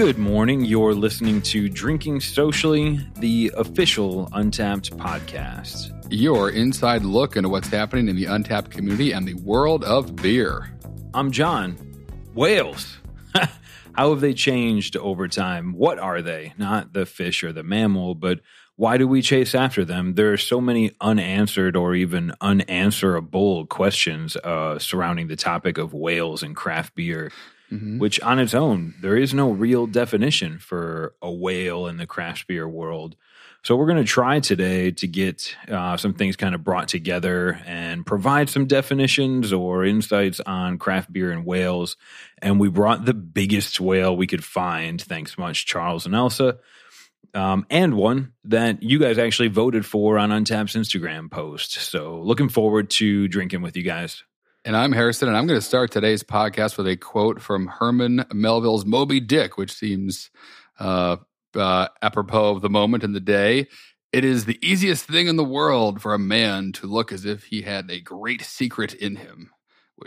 Good morning. You're listening to Drinking Socially, the official Untappd podcast. Your inside look into what's happening in the Untappd community and the world of beer. I'm John. Whales. How have they changed over time? What are they? Not the fish or the mammal, but why do we chase after them? There are so many unanswered or even unanswerable questions uh, surrounding the topic of whales and craft beer. Mm-hmm. Which, on its own, there is no real definition for a whale in the craft beer world. So, we're going to try today to get uh, some things kind of brought together and provide some definitions or insights on craft beer and whales. And we brought the biggest whale we could find, thanks much, Charles and Elsa um, and one that you guys actually voted for on Untappd's Instagram post. So looking forward to drinking with you guys. And I'm Harrison, and I'm going to start today's podcast with a quote from Herman Melville's Moby Dick, which seems uh, uh, apropos of the moment and the day. It is the easiest thing in the world for a man to look as if he had a great secret in him.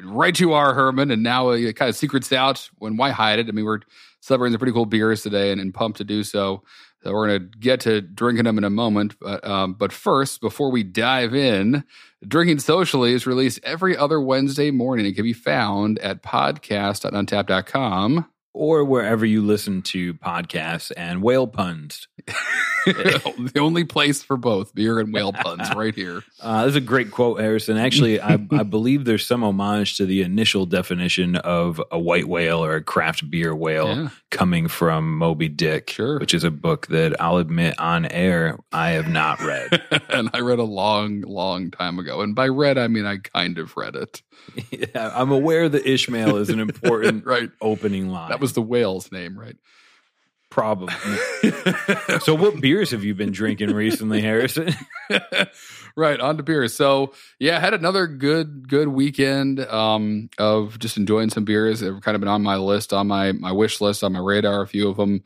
Right you are, Herman, and now it kind of secrets out. When why hide it? I mean, we're celebrating some pretty cool beers today, and, and pumped to do so. So we're going to get to drinking them in a moment. But, um, but first, before we dive in, Drinking Socially is released every other Wednesday morning. It can be found at podcast.untappd.com or wherever you listen to podcasts and whale puns. the only place for both beer and whale puns right here. Uh, is a great quote, Harrison. Actually, I, I, believe there's some homage to the initial definition of a white whale or a craft beer whale yeah. coming from Moby Dick, sure. which is a book that I'll admit on air I have not read. and I read a long, long time ago. And by read, I mean I kind of read it. Yeah, I'm aware that Ishmael is an important right. opening line. That was the whale's name, right? Probably. so, what beers have you been drinking recently, Harrison? right on to beers. So, yeah, had another good good weekend um, of just enjoying some beers. They've kind of been on my list, on my my wish list, on my radar. A few of them.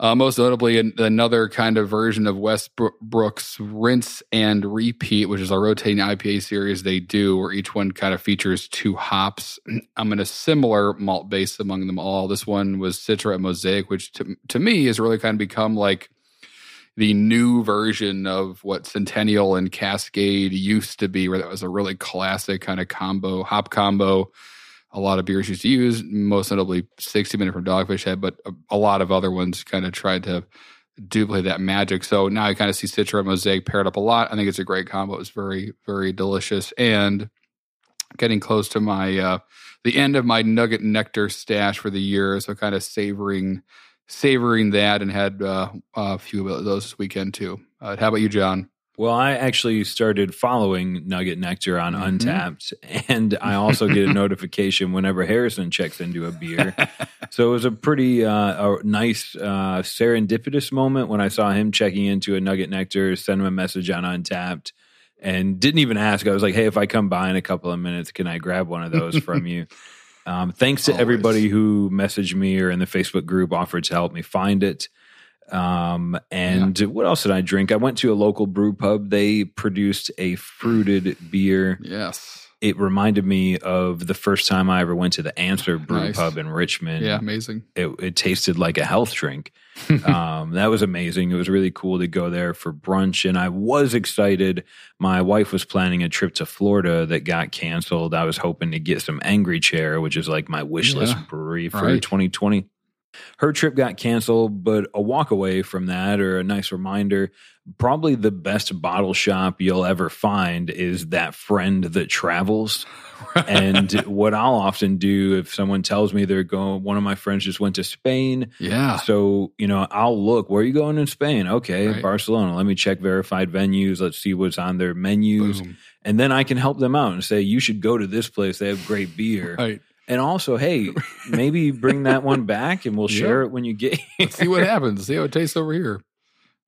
Uh, most notably, an, another kind of version of Westbrook's Rinse and Repeat, which is a rotating IPA series they do, where each one kind of features two hops. I'm in a similar malt base among them all. This one was Citra and Mosaic, which to, to me has really kind of become like the new version of what Centennial and Cascade used to be, where that was a really classic kind of combo, hop combo a lot of beers used to use, most notably 60 Minute from Dogfish Head, but a, a lot of other ones kind of tried to duplicate that magic. So now I kind of see Citra and Mosaic paired up a lot. I think it's a great combo. It's very, very delicious. And getting close to my, uh, the end of my nugget nectar stash for the year. So kind of savoring, savoring that and had uh, a few of those this weekend too. Uh, how about you, John? Well, I actually started following Nugget Nectar on mm-hmm. Untappd, and I also get a notification whenever Harrison checks into a beer. so it was a pretty uh, a nice uh, serendipitous moment when I saw him checking into a Nugget Nectar, send him a message on Untappd, and didn't even ask. I was like, "Hey, if I come by in a couple of minutes, can I grab one of those from you?" Um, thanks to Always. everybody who messaged me or in the Facebook group offered to help me find it. Um, and yeah. what else did I drink? I went to a local brew pub. They produced a fruited beer. Yes. It reminded me of the first time I ever went to the Answer Brew nice. Pub in Richmond. Yeah, amazing. It, it tasted like a health drink. um, that was amazing. It was really cool to go there for brunch, and I was excited. My wife was planning a trip to Florida that got canceled. I was hoping to get some Angry Chair, which is like my wish list yeah, brewery for right. 2020 her trip got canceled, but a walk away from that or a nice reminder. Probably the best bottle shop you'll ever find is that friend that travels. and what I'll often do if someone tells me they're going, one of my friends just went to Spain. Yeah. So, you know, I'll look, where are you going in Spain? Okay, right. Barcelona. Let me check verified venues. Let's see what's on their menus. Boom. And then I can help them out and say, you should go to this place. They have great beer. Right. And also, hey, maybe bring that one back and we'll share it when you get here. see what happens. See how it tastes over here.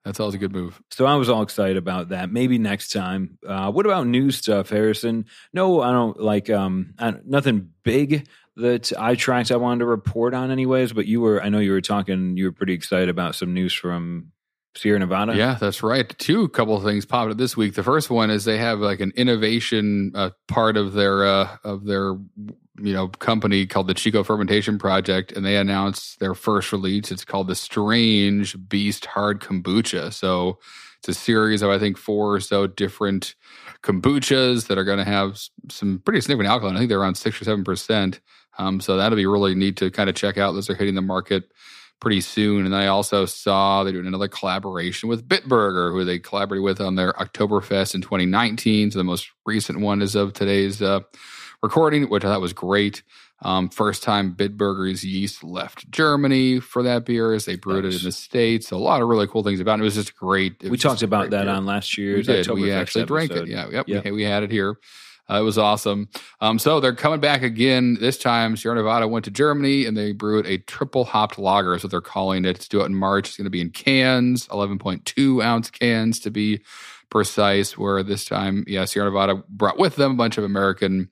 That's always a good move. So I was all excited about that. Maybe next time. Uh, what about news stuff, Harrison? No, I don't like um I, nothing big that I tracked. I wanted to report on, anyways. But you were, I know you were talking. You were pretty excited about some news from Sierra Nevada. Yeah, that's right. Two couple of things popped up this week. The first one is they have like an innovation uh, part of their uh, of their you know company called the Chico Fermentation Project, and they announced their first release. It's called the Strange Beast Hard Kombucha. So it's a series of I think four or so different kombuchas that are going to have some pretty significant alcohol. I think they're around six or seven percent. Um, so that'll be really neat to kind of check out. Those are hitting the market pretty soon. And I also saw they're doing another collaboration with Bitburger, who they collaborated with on their Oktoberfest in 2019. So the most recent one is of today's uh, recording, which I thought was great. Um, first time Bitburger's yeast left Germany for that beer as they brewed it in the States. A lot of really cool things about it. It was just great. we talked about that beer. on last year's. We did. We actually drank it. Yeah. Yep. yep. We, we had it here. Uh, it was awesome. Um, so they're coming back again. This time, Sierra Nevada went to Germany and they brewed a triple hopped lager, is what they're calling it. To do it in March, it's going to be in cans, 11.2 ounce cans to be precise. Where this time, yeah, Sierra Nevada brought with them a bunch of American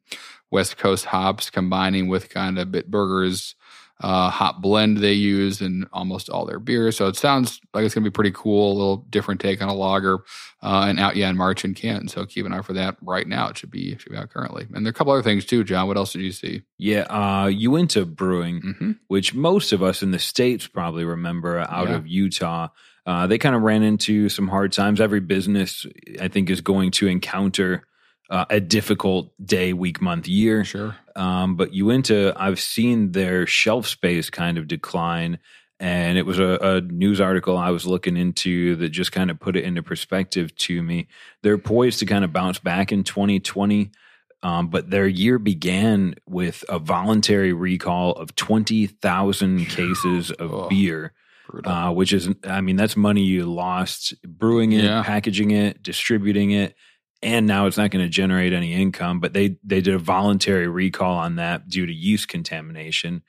West Coast hops, combining with kind of Bitburger's uh, hop blend they use in almost all their beers. So it sounds like it's going to be pretty cool, a little different take on a lager, uh, and out yeah in March in Canton. So keep an eye for that right now. It should be should be out currently. And there are a couple other things too, John. What else did you see? Yeah, uh, Uinta Brewing, mm-hmm. which most of us in the states probably remember out yeah. of Utah. Uh, they kind of ran into some hard times. Every business, I think, is going to encounter uh, a difficult day, week, month, year. Sure. Um, but Uinta, I've seen their shelf space kind of decline. And it was a, a, news article I was looking into that just kind of put it into perspective to me. They're poised to kind of bounce back in 2020. Um, but their year began with a voluntary recall of 20,000 cases of oh, beer, uh, which is, I mean, that's money you lost brewing it, yeah. packaging it, distributing it and now it's not going to generate any income. But they they did a voluntary recall on that due to yeast contamination,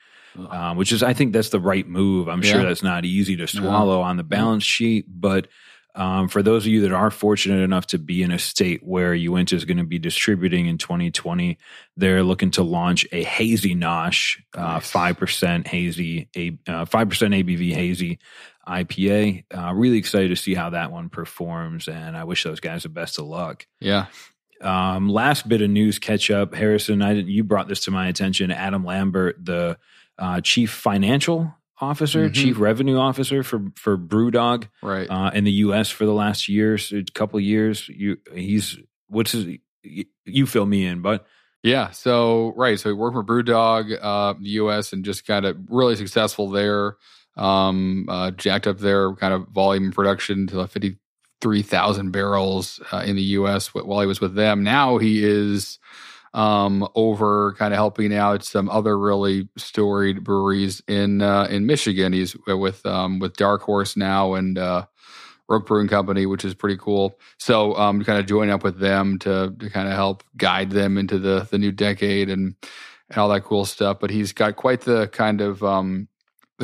um, which is I think that's the right move. I'm yeah. sure that's not easy to swallow on the balance sheet, but. Um, for those of you that are fortunate enough to be in a state where Uinta is going to be distributing in 2020, they're looking to launch a hazy nosh, uh, five percent hazy, uh, five percent ABV hazy IPA. Uh, really excited to see how that one performs, and I wish those guys the best of luck. Yeah. Um, last bit of news catch up, Harrison. I you brought this to my attention. Adam Lambert, the uh, chief financial officer, mm-hmm. chief revenue officer for for BrewDog, right, uh, in the U.S. for the last years, a couple years. You he's what's his? You fill me in, but yeah. So right, so he worked for BrewDog, uh, the U.S. and just kind of really successful there um, uh, jacked up their kind of volume production to 53,000 barrels uh, in the U.S. while he was with them. Now he is um, over kind of helping out some other really storied breweries in uh, in Michigan. He's with um, with Dark Horse now and uh, Rogue Brewing Company, which is pretty cool. So um, kind of joining up with them to to kind of help guide them into the the new decade and and all that cool stuff. But he's got quite the kind of um,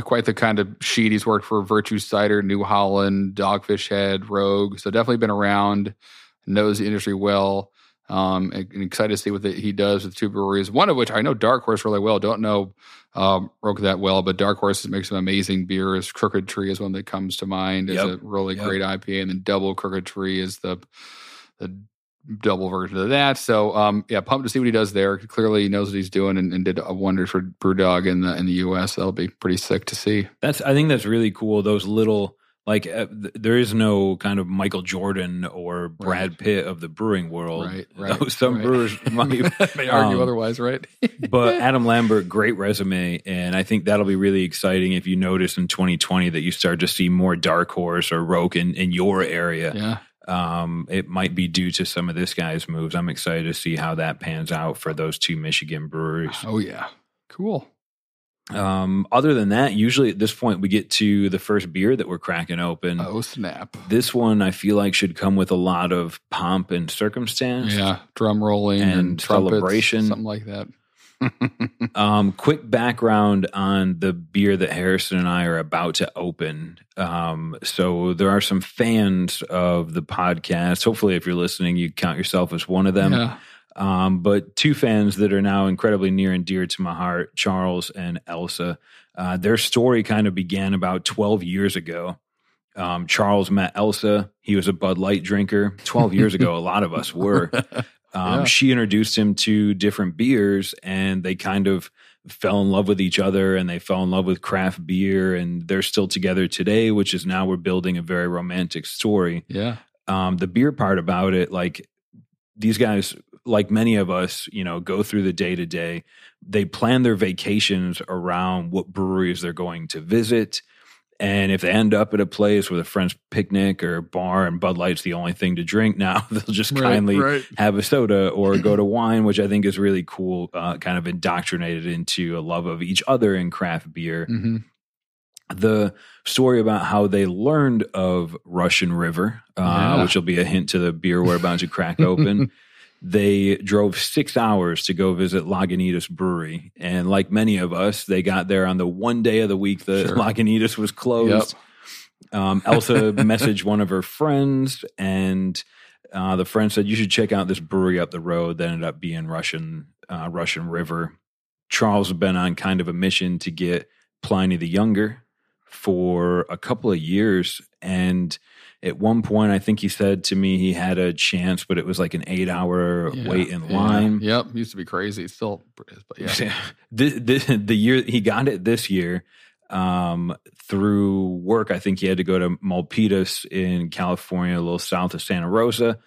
quite the kind of sheet. He's worked for Virtue Cider, New Holland, Dogfish Head, Rogue. So definitely been around, knows the industry well. Um, and, and excited to see what the, he does with two breweries. One of which I know Dark Horse really well. Don't know um, Rogue that well, but Dark Horse makes some amazing beers. Crooked Tree is one that comes to mind yep. a really yep. great IPA, and then Double Crooked Tree is the the double version of that. So um, yeah, pumped to see what he does there. Clearly, he knows what he's doing and, and did a wonder for BrewDog in the in the U.S. That'll be pretty sick to see. That's I think that's really cool. Those little like uh, th- there is no kind of Michael Jordan or Brad right. Pitt of the brewing world. Right, right. Some right. brewers might may argue um, otherwise, right? but Adam Lambert, great resume, and I think that'll be really exciting if you notice in 2020 that you start to see more Dark Horse or Rogue in, in your area. Yeah. Um, it might be due to some of this guy's moves. I'm excited to see how that pans out for those two Michigan breweries. Oh yeah, cool. Um, other than that, usually at this point we get to the first beer that we're cracking open. Oh snap! This one I feel like should come with a lot of pomp and circumstance. Yeah, drum rolling and, and trumpets, celebration, something like that. Um, quick background on the beer that Harrison and I are about to open. Um, so there are some fans of the podcast. Hopefully, if you're listening, you count yourself as one of them. Yeah. Um, but two fans that are now incredibly near and dear to my heart, Charles and Elsa. Uh, their story kind of began about 12 years ago. Um, Charles met Elsa. He was a Bud Light drinker 12 years ago. A lot of us were. Um, Yeah. She introduced him to different beers, and they kind of fell in love with each other, and they fell in love with craft beer, and they're still together today. Which is now we're building a very romantic story. Yeah. Um, the beer part about it, like these guys, like many of us, you know, go through the day to day. They plan their vacations around what breweries they're going to visit. And if they end up at a place with a friend's picnic or bar and Bud Light's the only thing to drink now, they'll just kindly right. have a soda or go to wine, which I think is really cool, uh, kind of indoctrinated into a love of each other in craft beer. hmm The story about how they learned of Russian River, uh, Yeah. which will be a hint to the beer we're about to crack open. They drove six hours to go visit Lagunitas Brewery. And like many of us, they got there on the one day of the week that Sure. Lagunitas was closed. Um, Elsa messaged one of her friends, and uh, the friend said, "You should check out this brewery up the road." That ended up being Russian uh, Russian River. Charles had been on kind of a mission to get Pliny the Younger for a couple of years, and at one point, I think he said to me he had a chance, but it was like an eight-hour Yeah. wait in Yeah. line. Yep. Used to be crazy. It Still is, but yeah. the, the, the year he got it this year um, through work, I think he had to go to Milpitas in California, a little south of Santa Rosa,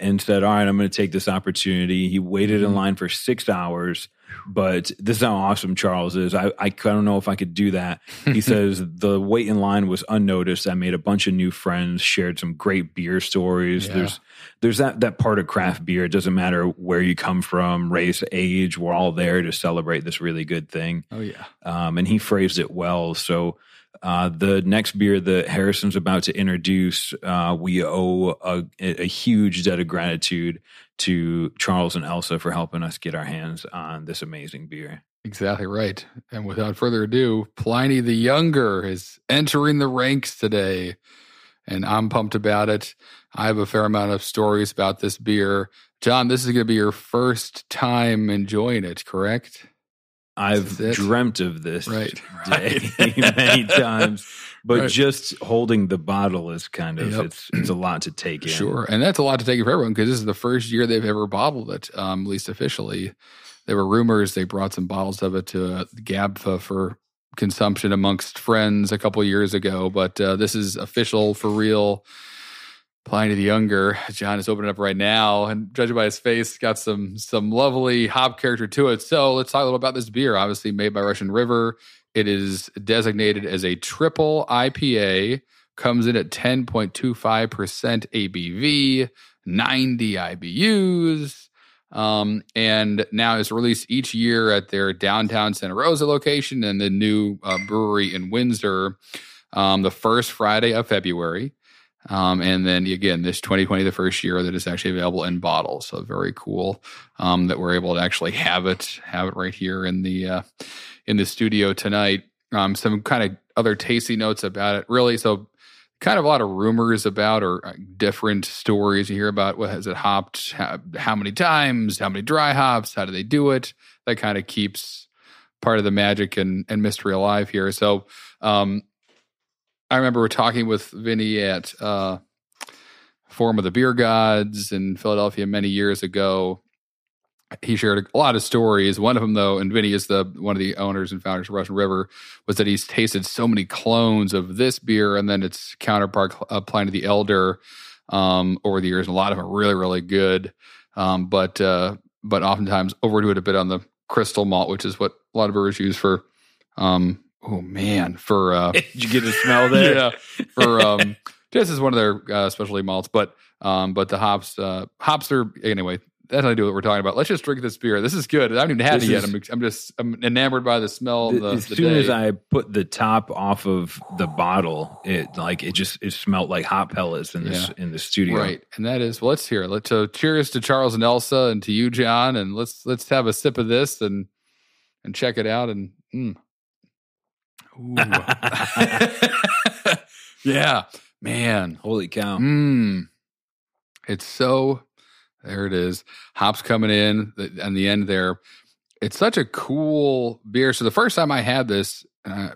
and said, All right, I'm going to take this opportunity. He waited in Mhm. line for six hours. But this is how awesome Charles is. I, I don't know if I could do that. He says the wait in line was unnoticed. I made a bunch of new friends, shared some great beer stories. Yeah. There's there's that that part of craft beer. It doesn't matter where you come from, race, age. We're all there to celebrate this really good thing. Oh yeah. Um, and he phrased it well. So uh, the next beer that Harrison's about to introduce, uh, we owe a, a huge debt of gratitude to Charles and Elsa for helping us get our hands on this amazing beer. Exactly right. And without further ado, Pliny the Younger is entering the ranks today. And I'm pumped about it. I have a fair amount of stories about this beer. John, this is going to be your first time enjoying it, correct? I've This is it? dreamt of this Right. day many times, but Right. just holding the bottle is kind of Yep. it's it's a lot to take in. Sure. And that's a lot to take in for everyone because this is the first year they've ever bottled it, um, at least officially. There were rumors they brought some bottles of it to uh, GABFA for consumption amongst friends a couple years ago, but uh, this is official for real. Pliny the Younger, John is opening up right now, and judging by his face, got some some lovely hop character to it. So let's talk a little about this beer. Obviously made by Russian River. It is designated as a triple IPA. Comes in at 10.25% ABV, 90 IBUs. Um, and now is released each year at their downtown Santa Rosa location and the new uh, brewery in Windsor um, the first Friday of February. Um, and then again, this 2020, the first year that it's actually available in bottles. So very cool um, that we're able to actually have it, have it right here in the uh, in the studio tonight. Um, some kind of other tasty notes about it. Really, so kind of a lot of rumors about or uh, different stories you hear about. What has it hopped? How, how many times? How many dry hops? How do they do it? That kind of keeps part of the magic and, and mystery alive here. So, um, I remember we're talking with Vinnie at uh, Forum of the Beer Gods in Philadelphia many years ago. He shared a lot of stories. One of them, though, and Vinnie is the one of the owners and founders of Russian River, was that he's tasted so many clones of this beer and then its counterpart, uh, Pliny the Elder, um, over the years. And a lot of them are really, really good, um, but uh, but oftentimes overdo it a bit on the crystal malt, which is what a lot of brewers use for. Um, oh man, for uh, Did you get a smell there? yeah, for um, this is one of their uh, specialty malts, but um, but the hops, uh, hops are anyway. That's not do what we're talking about. Let's just drink this beer. This is good. I haven't even had This it yet. is- I'm, I'm just I'm enamored by the smell. Of the, as the soon day. as I put the top off of the bottle, it like it just it smelled like hop pellets in this in the studio. Right, and that is well, let's hear. it. Let's so cheers to Charles and Elsa, and to you, John, and let's let's have a sip of this and and check it out. And mm. Yeah, man, Holy cow! mm. it's so. There it is. Hops coming in the, on the end there. It's such a cool beer. So the first time I had this uh,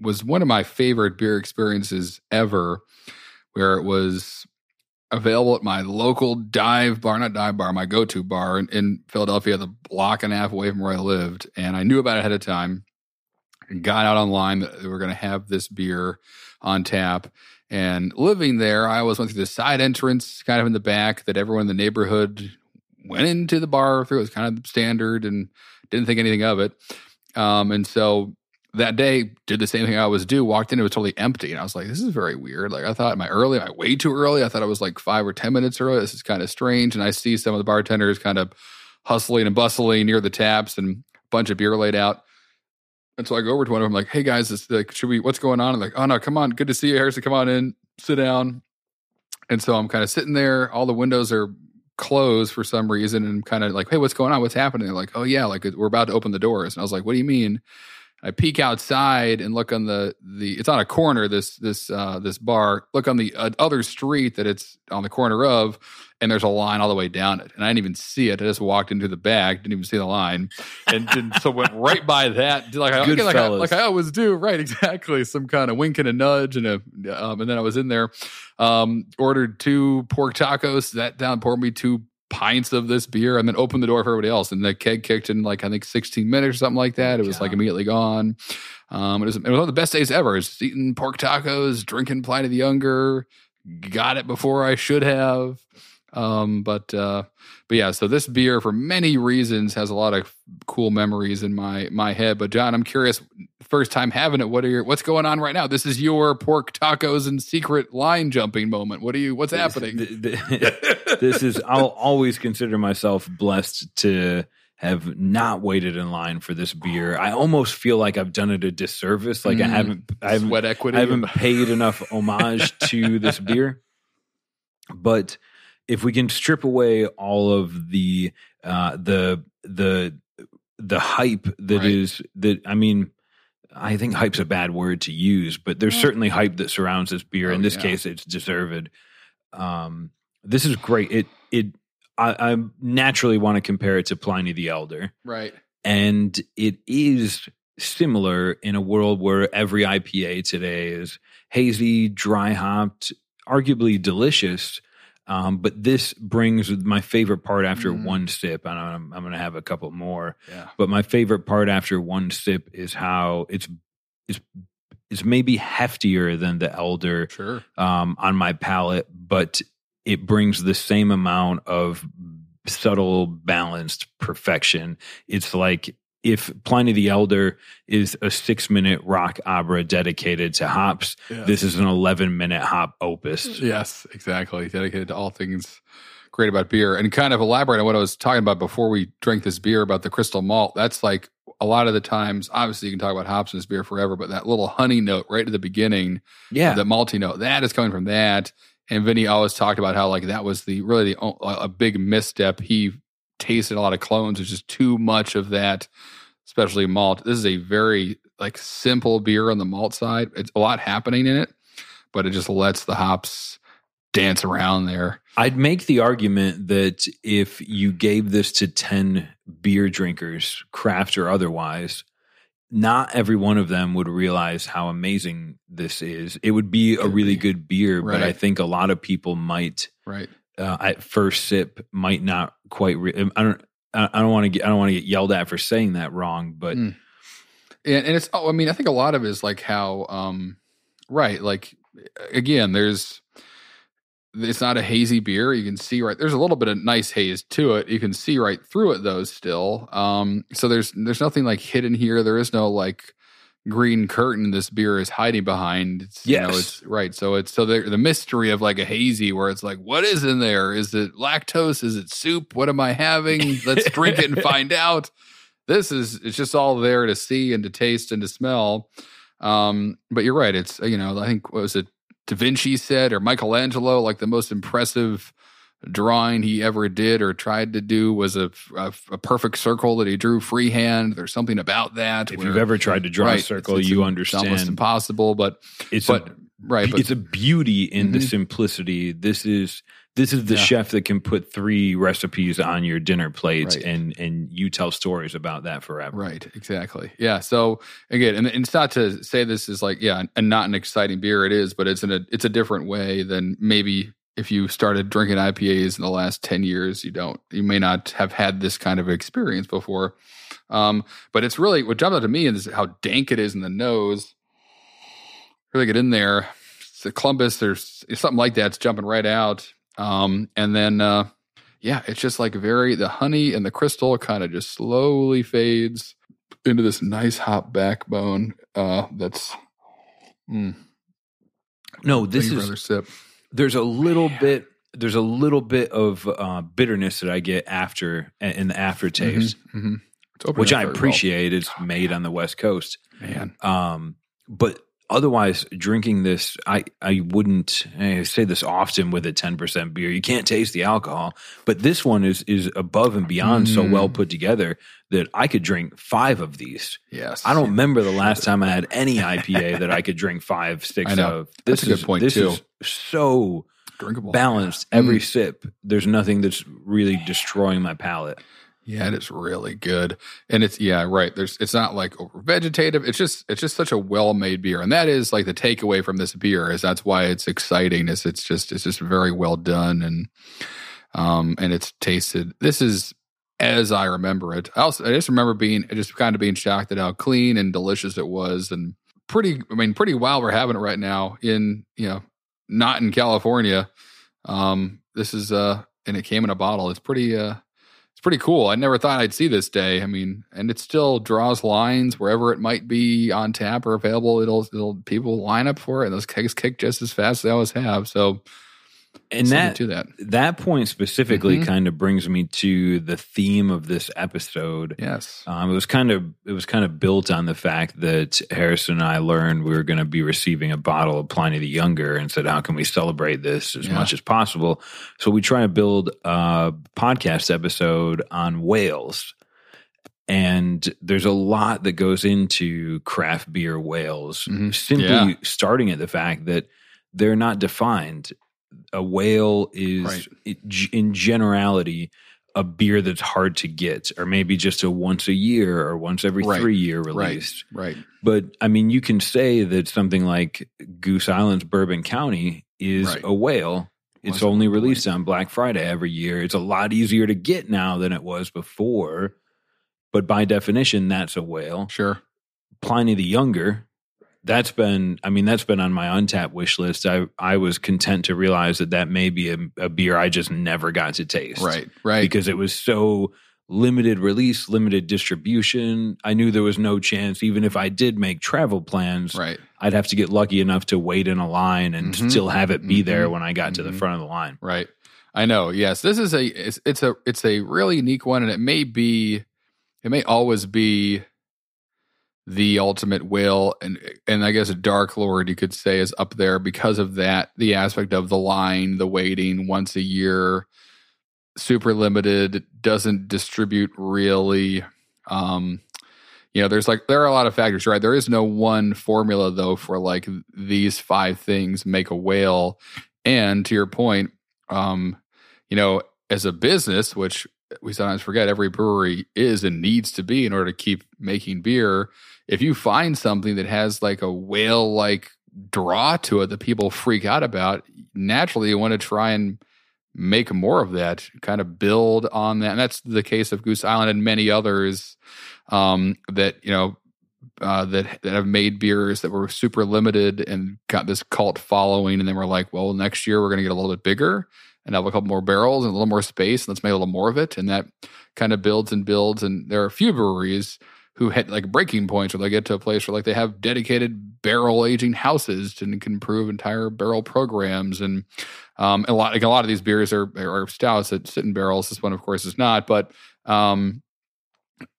was one of my favorite beer experiences ever, where it was available at my local dive bar, not dive bar, my go to bar in, in, Philadelphia, the block and a half away from where I lived. And I knew about it ahead of time got out online that we were going to have this beer on tap. And living there, I always went through the side entrance, kind of in the back, that everyone in the neighborhood went into the bar through. It was kind of standard and didn't think anything of it. Um, and so that day did the same thing I always do. Walked in, it was totally empty, and I was like, "This is very weird." Like I thought, am I early? Am I way too early? I thought I was like five or ten minutes early. This is kind of strange. And I see some of the bartenders kind of hustling and bustling near the taps, and a bunch of beer laid out. And so I go over to one of them, like, "Hey guys, like, should we? What's going on?" And like, "Oh no, come on, good to see you, Harrison. Come on in, sit down." And so I'm kind of sitting there. All the windows are closed for some reason, and kind of like, "Hey, what's going on? What's happening?" They're like, "Oh yeah, like we're about to open the doors." And I was like, "What do you mean?" I peek outside and look on the the it's on a corner this this uh, this bar. Look on the uh, other street that it's on the corner of, and there's a line all the way down it. And I didn't even see it. I just walked into the back, didn't even see the line, and did, so went right by that. Like I, like, I, like I always do. Right, exactly. Some kind of wink and a nudge, and a um, and then I was in there. Um, ordered two pork tacos. That down, poured me two pints of this beer and then opened the door for everybody else. And the keg kicked in like I think 16 minutes or something like that. It was yeah. like immediately gone. Um, it was it was one of the best days ever. Was eating pork tacos, drinking Pliny the Younger. Got it before I should have. Um, but uh, but yeah, so this beer for many reasons has a lot of cool memories in my my head. But John, I'm curious, first time having it, what are your what's going on right now? This is your pork tacos and secret line jumping moment. What are you what's happening? this is I'll always consider myself blessed to have not waited in line for this beer. I almost feel like I've done it a disservice. Like mm, I haven't I haven't sweat equity. I haven't paid enough homage to this beer. But if we can strip away all of the uh, the the the hype that right. is that I mean I think hype's a bad word to use, but there's yeah. certainly hype that surrounds this beer. Oh, In this yeah. case, it's deserved. Um, this is great. It it I, I naturally want to compare it to Pliny the Elder, right? And it is similar in a world where every IPA today is hazy, dry hopped, arguably delicious, um, but this brings my favorite part after mm. one sip, and I'm, I'm going to have a couple more. Yeah. But my favorite part after one sip is how it's it's it's maybe heftier than the elder sure. um, on my palate, but it brings the same amount of subtle, balanced perfection. It's like if Pliny the Elder is a six minute rock opera dedicated to hops, yes. this is an 11 minute hop opus. Yes, exactly. Dedicated to all things great about beer. And kind of elaborate on what I was talking about before we drank this beer about the crystal malt. That's like a lot of the times, obviously, you can talk about hops in this beer forever, but that little honey note right at the beginning, yeah, the malty note, that is coming from that. And Vinnie always talked about how like that was the really the, a big misstep. He tasted a lot of clones. There's just too much of that, especially malt. This is a very like simple beer on the malt side. It's a lot happening in it, but it just lets the hops dance around there. I'd make the argument that if you gave this to 10 beer drinkers, craft or otherwise, not every one of them would realize how amazing this is. It would be a really good beer, right. but I think a lot of people might right uh, at first sip might not quite. Re- I don't. I don't want to get. I don't want to get yelled at for saying that wrong, but mm. and, and it's. Oh, I mean, I think a lot of it is like how. um Right, like again, there's. It's not a hazy beer. You can see right. There's a little bit of nice haze to it. You can see right through it though. Still, um. So there's there's nothing like hidden here. There is no like green curtain this beer is hiding behind. It's, yes. You know, it's right. So it's so the, the mystery of like a hazy where it's like, what is in there? Is it lactose? Is it soup? What am I having? Let's drink it and find out. This is it's just all there to see and to taste and to smell. Um, but you're right. It's you know I think what was it Da Vinci said or Michelangelo like the most impressive drawing he ever did or tried to do was a, a, a, perfect circle that he drew freehand. There's something about that. If where, you've ever tried to draw right, a circle, it's, it's you understand. almost impossible, but it's but, a, right. But, it's a beauty in mm-hmm. the simplicity. This is this is the yeah. chef that can put three recipes on your dinner plate right. and and you tell stories about that forever. Right, exactly. Yeah. So again, and, and it's not to say this is like yeah, and not an exciting beer. It is, but it's in a it's a different way than maybe if you started drinking IPAs in the last 10 years, you don't, you may not have had this kind of experience before. Um, but it's really what jumped out to me is how dank it is in the nose. Really get in there. It's a Columbus, there's something like that. It's jumping right out. Um, and then, uh, yeah, it's just like very, the honey and the crystal kind of just slowly fades into this nice hop backbone. Uh, that's, mm, No, this Thank you for is sip. There's a little bit there's a little bit of uh, bitterness that I get after in the aftertaste, Mhm, mhm. It's opening which I very well. appreciate. It's made on the West Coast, Man. um, but otherwise, drinking this, I I wouldn't I say this often with a ten percent beer. You can't taste the alcohol, but this one is is above and beyond so Mm. well put together that I could drink five of these. Yes. I don't remember the last time I had any IPA that I could drink five sticks I know. of. This That's a good point, This too. is so drinkable. balanced every sip. There's nothing that's really destroying my palate. Yeah, it is really good. And it's yeah, right. There's it's not like over vegetative. It's just it's just such a well made beer. And that is like the takeaway from this beer is that's why it's exciting, is it's just it's just very well done and um and it's tasted this is as I remember it. I also I just remember being just kind of being shocked at how clean and delicious it was and pretty I mean pretty wild we're having it right now in you know not in California. Um this is uh and it came in a bottle. It's pretty uh it's pretty cool. I never thought I'd see this day. I mean, and it still draws lines wherever it might be on tap or available. It'll, it'll people line up for it, and those kegs kick just as fast as they always have. So, And that to that, that point specifically Mhm. kind of brings me to the theme of this episode. yes, Um, it was kind of it was kind of built on the fact that Harrison and I learned we were going to be receiving a bottle of Pliny the Younger, and said, "How can we celebrate this as Yeah. much as possible?" So we try to build a podcast episode on whales, and there's a lot that goes into craft beer whales. Mhm. Simply Yeah. starting at the fact that they're not defined. A whale is, Right. it- in generality, a beer that's hard to get, or maybe just a once a year or once every Right. three year right, release. right, But I mean, you can say that something like Goose Island's Bourbon County is Right. a whale. It's only released on Black Friday every year. It's a lot easier to get now than it was before. But by definition, that's a whale. sure, Pliny the Younger, that's been, I mean, that's been on my Untappd wish list. I, I was content to realize that that may be a, a beer I just never got to taste right, right, because it was so limited release, limited distribution. I knew there was no chance, even if I did make travel plans, right, I'd have to get lucky enough to wait in a line and Mhm. still have it be there Mhm. when I got to the Mhm. front of the line. right. I know. Yes, this is a it's, it's a it's a really unique one, and it may be, it may always be the ultimate whale and and I guess dark lord you could say is up there because of that the aspect of the line the waiting once a year super limited doesn't distribute really um you know there's like there are a lot of factors right? There is no one formula though for like these five things make a whale. And to your point um you know as a business which we sometimes forget every brewery is and needs to be in order to keep making beer if you find something that has like a whale like draw to it that people freak out about, naturally you want to try and make more of that, kind of build on that. And that's the case of Goose Island and many others um, that, you know, uh, that that have made beers that were super limited and got this cult following, and then we're like, well, next year we're going to get a little bit bigger and have a couple more barrels and a little more space, and let's make a little more of it, and that kind of builds and builds. And there are a few breweries who hit like breaking points where they get to a place where like they have dedicated barrel aging houses and can improve entire barrel programs. And um a lot like a lot of these beers are are stouts that sit in barrels. This one of course is not. But um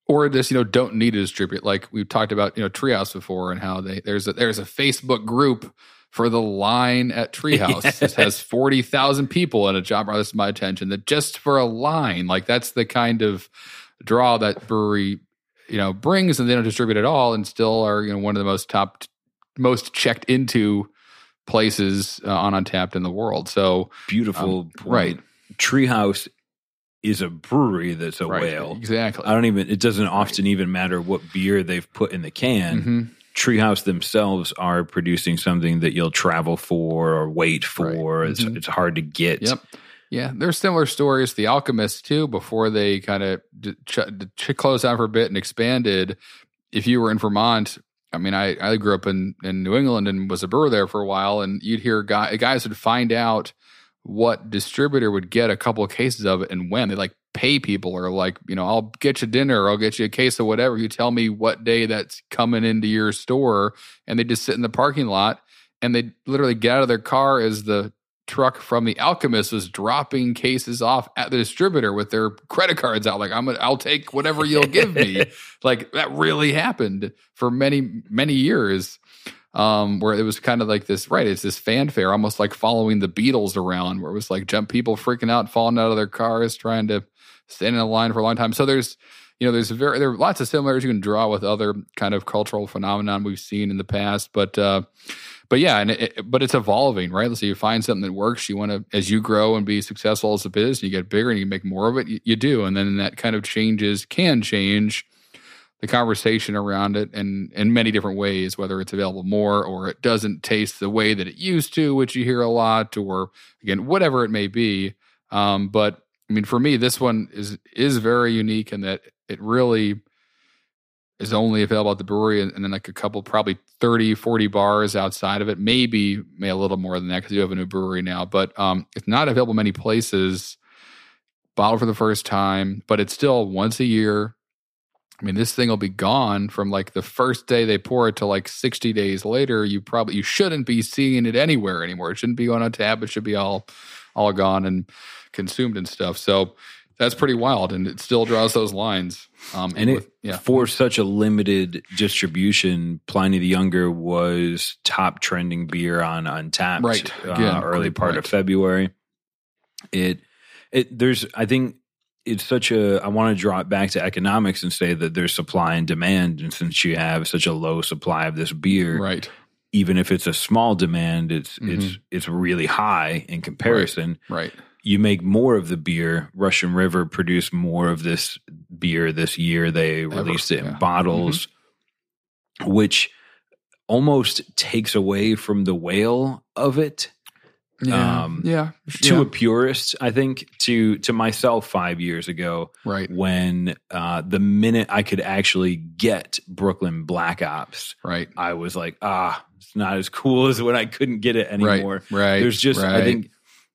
or just you know don't need to distribute. Like we've talked about you know treehouse before and how they there's a there's a facebook group for the line at treehouse it has 40,000 people in a job brought this to my attention that just for a line like that's the kind of draw that brewery you know brings and they don't distribute at all and still are you know one of the most top most checked into places uh, on Untappd in the world so Beautiful Um, right. Treehouse is a brewery that's a right whale. exactly I don't even, it doesn't often even matter what beer they've put in the can. Mhm. Treehouse themselves are producing something that you'll travel for or wait for. Right. It's, Mhm. it's hard to get. Yep. Yeah, there's similar stories. The Alchemist too. Before they kind of ch- closed down for a bit and expanded. If you were in Vermont, I mean, I, I grew up in, in New England and was a brewer there for a while, and you'd hear guy, guys would find out what distributor would get a couple of cases of it and when they like pay people or like you know I'll get you dinner or I'll get you a case of whatever. You tell me what day that's coming into your store, and they just sit in the parking lot and they literally get out of their car as the truck from the alchemist was dropping cases off at the distributor with their credit cards out like i'm gonna i'll take whatever you'll give me. Like that really happened for many many years um where it was kind of like this right it's this fanfare almost like following the beatles around where it was like jump people freaking out falling out of their cars trying to stand in a line for a long time. So there's you know there's very there are lots of similarities you can draw with other kind of cultural phenomenon we've seen in the past but uh but yeah, and it, but it's evolving, right? Let's say you find something that works. You want to, as you grow and be successful as a business, you get bigger and you make more of it. You, you do, and then that kind of changes, can change the conversation around it, and in many different ways. Whether it's available more or it doesn't taste the way that it used to, which you hear a lot, or again, whatever it may be. Um, but I mean, for me, this one is is very unique in that it really is only available at the brewery and, and then like a couple probably 30 40 bars outside of it maybe may a little more than that because you have a new brewery now but um, it's not available many places bottled for the first time but it's still once a year. I mean this thing will be gone from like the first day they pour it to like 60 days later you probably you shouldn't be seeing it anywhere anymore. It shouldn't be on a tab. It should be all all gone and consumed and stuff. So that's pretty wild and it still draws those lines um, And it, with- yeah for such a limited distribution, Pliny the Younger was top trending beer on Untappd. Right. uh, early part point. of February. It, it, there's, I think it's such a, I want to draw it back to economics and say that there's supply and demand. And since you have such a low supply of this beer, right even if it's a small demand, it's, Mhm. it's, it's really high in comparison right you make more of the beer. Russian River produced more of this beer this year. They released it yeah. in bottles, which almost takes away from the whale of it. Yeah, Um, yeah, To yeah. a purist, I think to to myself five years ago, right, when uh, the minute I could actually get Brooklyn Black Ops, right, I was like, ah, it's not as cool as when I couldn't get it anymore right, right. there's just I think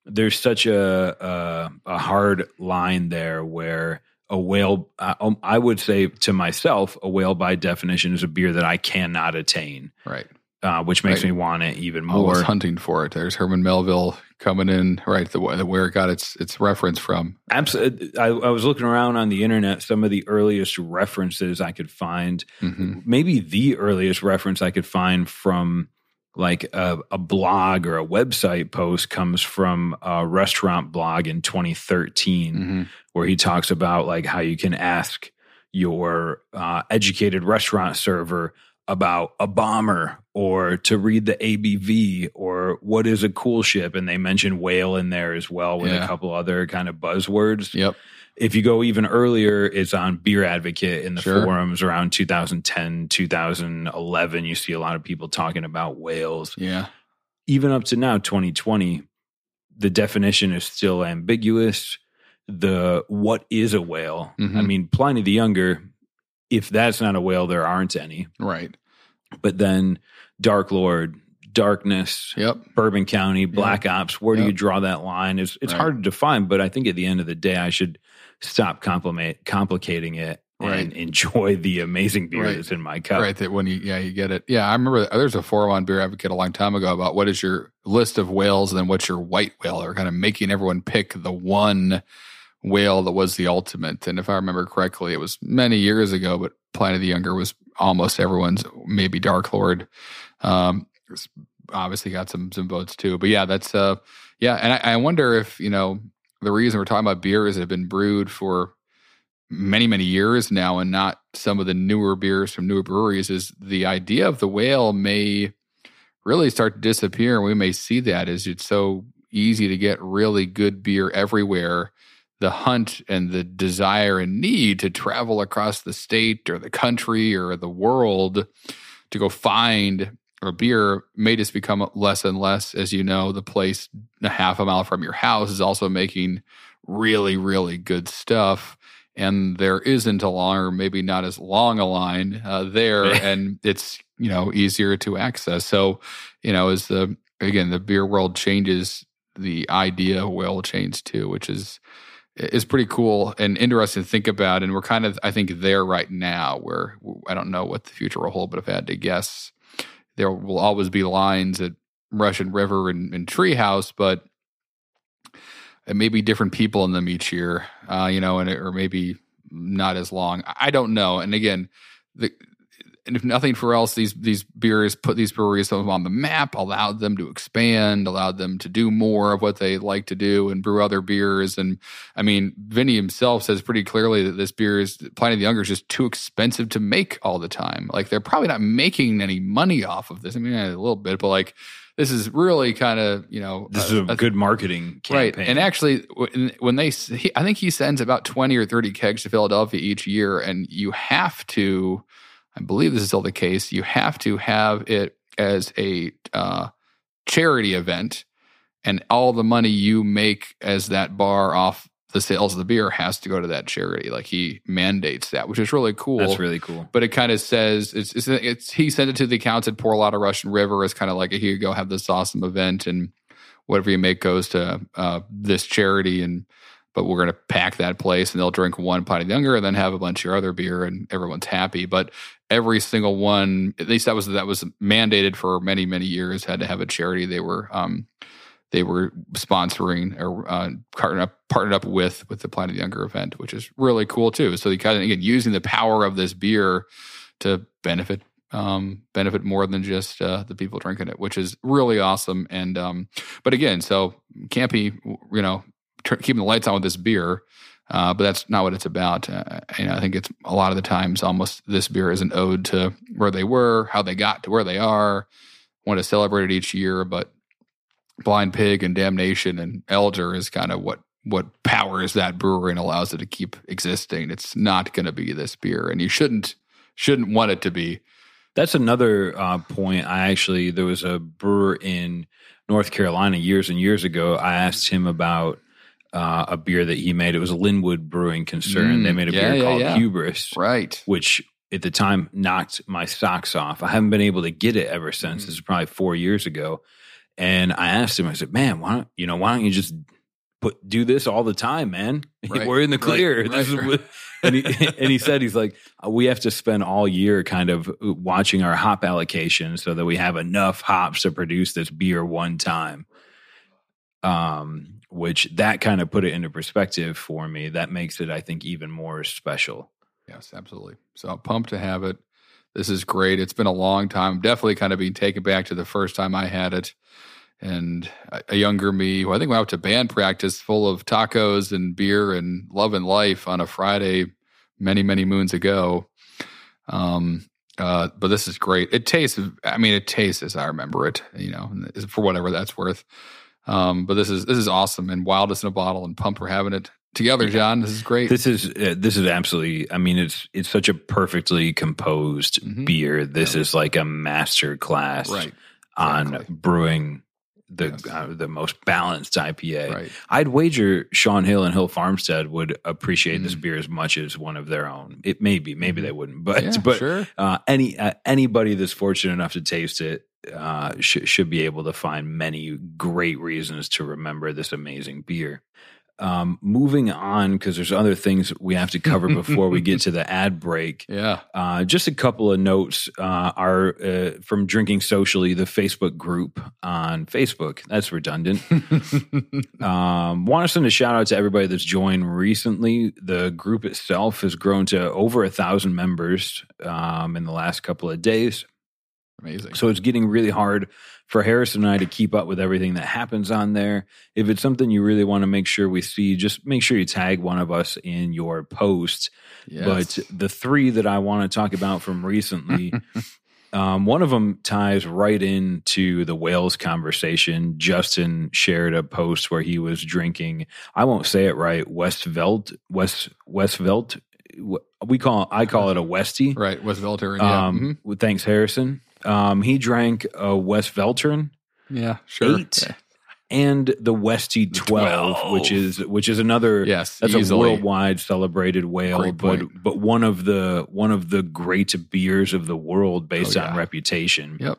there's such a a, a hard line there where a whale uh, um, I would say to myself a whale by definition is a beer that I cannot attain right. uh, which makes Right. me want it even I more hunting for it. There's Herman Melville coming in, right? The, the where it got its its reference from. Absolutely. I, I was looking around on the internet some of the earliest references I could find hmm maybe the earliest reference I could find from like a, a blog or a website post comes from a restaurant blog in 2013 hmm where he talks about like how you can ask your uh, educated restaurant server about a bomber or to read the ABV or what is a coolship and they mention whale in there as well with Yeah. a couple other kind of buzzwords Yep. If you go even earlier, it's on Beer Advocate in the Sure. forums around 2010, 2011. You see a lot of people talking about whales. Yeah. Even up to now, 2020, the definition is still ambiguous. The what is a whale? Mhm. I mean, Pliny the Younger, if that's not a whale, there aren't any. Right. But then Dark Lord, Darkness, Yep. Bourbon County, Black Ops. Where do you draw that line? It's it's Right. hard to define, but I think at the end of the day, I should stop complicating it Right. and enjoy the amazing beer Right. that's in my cup. Right. That when you yeah you get it. Yeah, I remember there's a forum on Beer Advocate a long time ago about what is your list of whales and then what's your white whale. They're kind of making everyone pick the one whale that was the ultimate. And if I remember correctly, it was many years ago, but Pliny the Younger was almost everyone's maybe Dark Lord. Um, obviously got some some votes too. But yeah, that's uh yeah, and I, I wonder if you know the reason we're talking about beers that have been brewed for many many years now and not some of the newer beers from newer breweries is the idea of the whale may really start to disappear and we may see that as it's so easy to get really good beer everywhere. The hunt and the desire and need to travel across the state or the country or the world to go find a beer may just become less and less. As you know, the place a half a mile from your house is also making really, really good stuff. And there isn't a long, or maybe not as long a line uh, there, and it's you know easier to access. So, you know, as the again the beer world changes, the idea will change too, which is is pretty cool and interesting to think about. And we're kind of, I think, there right now where I don't know what the future will hold, but if I had to guess, there will always be lines at Russian River and, and Treehouse, but it may be different people in them each year, uh, you know, and or maybe not as long. I don't know. And again, the, and if nothing for else, these these beers put these breweries on the map, allowed them to expand, allowed them to do more of what they like to do and brew other beers. And I mean, Vinnie himself says pretty clearly that this beer is Pliny the Younger is just too expensive to make all the time. Like they're probably not making any money off of this. I mean, a little bit, but like this is really kind of you know this a, is a, a good marketing campaign. right and actually when they he, i think he sends about 20 or 30 kegs to philadelphia each year and you have to I believe this is still the case. You have to have it as a uh, charity event, and all the money you make as that bar off the sales of the beer has to go to that charity. Like he mandates that, which is really cool. That's really cool. But it kind of says it's, it's, it's he sent it to the accounts at Pour a Lot of Russian River as kind of like here you go, have this awesome event, and whatever you make goes to uh, this charity and but we're going to pack that place and they'll drink one pint of younger and then have a bunch of your other beer and everyone's happy. But every single one, at least that was that was mandated for many many years, had to have a charity they were um, they were sponsoring or uh, partnered up partnered up with with the Planet Younger event, which is really cool too. So you kind of again using the power of this beer to benefit um, benefit more than just uh, the people drinking it, which is really awesome. And um, but again, so can't be you know keeping the lights on with this beer. Uh, but that's not what it's about. Uh, you know, I think it's a lot of the times almost this beer is an ode to where they were, how they got to where they are, want to celebrate it each year. But Blind Pig and Damnation and Elder is kind of what what powers that brewery and allows it to keep existing. It's not going to be this beer, and you shouldn't shouldn't want it to be. That's another uh, point. I actually there was a brewer in North Carolina years and years ago. I asked him about uh, a beer that he made. It was a Lynnwood Brewing concern. Mm, they made a yeah, beer yeah, called yeah. Hubris, right? Which at the time knocked my socks off. I haven't been able to get it ever since. Mm. This is probably four years ago. And I asked him, I said, "Man, why don't you know? Why don't you just put do this all the time, man? Right. We're in the clear." Right. This right. is and he and he said he's like uh, we have to spend all year kind of uh, watching our hop allocation so that we have enough hops to produce this beer one time. Um, which that kind of put it into perspective for me. That makes it, I think, even more special. Yes, absolutely. So I'm pumped to have it. This is great. It's been a long time. Definitely kind of being taken back to the first time I had it. And a younger me, who I think went out to band practice full of tacos and beer and love and life on a Friday many, many moons ago. Um, uh, but this is great. It tastes, I mean, it tastes as I remember it, you know, for whatever that's worth. Um, but this is this is awesome and wildest in a bottle and pump for having it together, John. This is great. This is uh, this is absolutely. I mean, it's it's such a perfectly composed mm-hmm. beer. This yeah. is like a master class right. on exactly. brewing the yes. uh, the most balanced IPA. Right. I'd wager Shaun Hill and Hill Farmstead would appreciate mm. this beer as much as one of their own. It may be, maybe mm-hmm. they wouldn't, but yeah, but sure. uh, any uh, anybody that's fortunate enough to taste it uh, sh- should be able to find many great reasons to remember this amazing beer. Um, moving on, because there's other things we have to cover before we get to the ad break. Yeah. Uh, just a couple of notes uh, are uh, from Drinking Socially, the Facebook group on Facebook. That's redundant. um, want to send a shout out to everybody that's joined recently. The group itself has grown to over a thousand members um, in the last couple of days. Amazing. So it's getting really hard for Harrison and I to keep up with everything that happens on there. If it's something you really want to make sure we see, just make sure you tag one of us in your post. Yes. But the three that I want to talk about from recently, um, one of them ties right into the whales conversation. Justin shared a post where he was drinking. I won't say it right. Westvelt, West Westvelt we call I call it a Westie. Right, West Veltern. Yeah, Um, with Thanks, Harrison. Um, he drank a West Veltern yeah sure. eight and the Westy twelve, 12. which is which is another Yes, that's easily. a worldwide celebrated whale, but but one of the one of the great beers of the world based Oh, on reputation. Yep.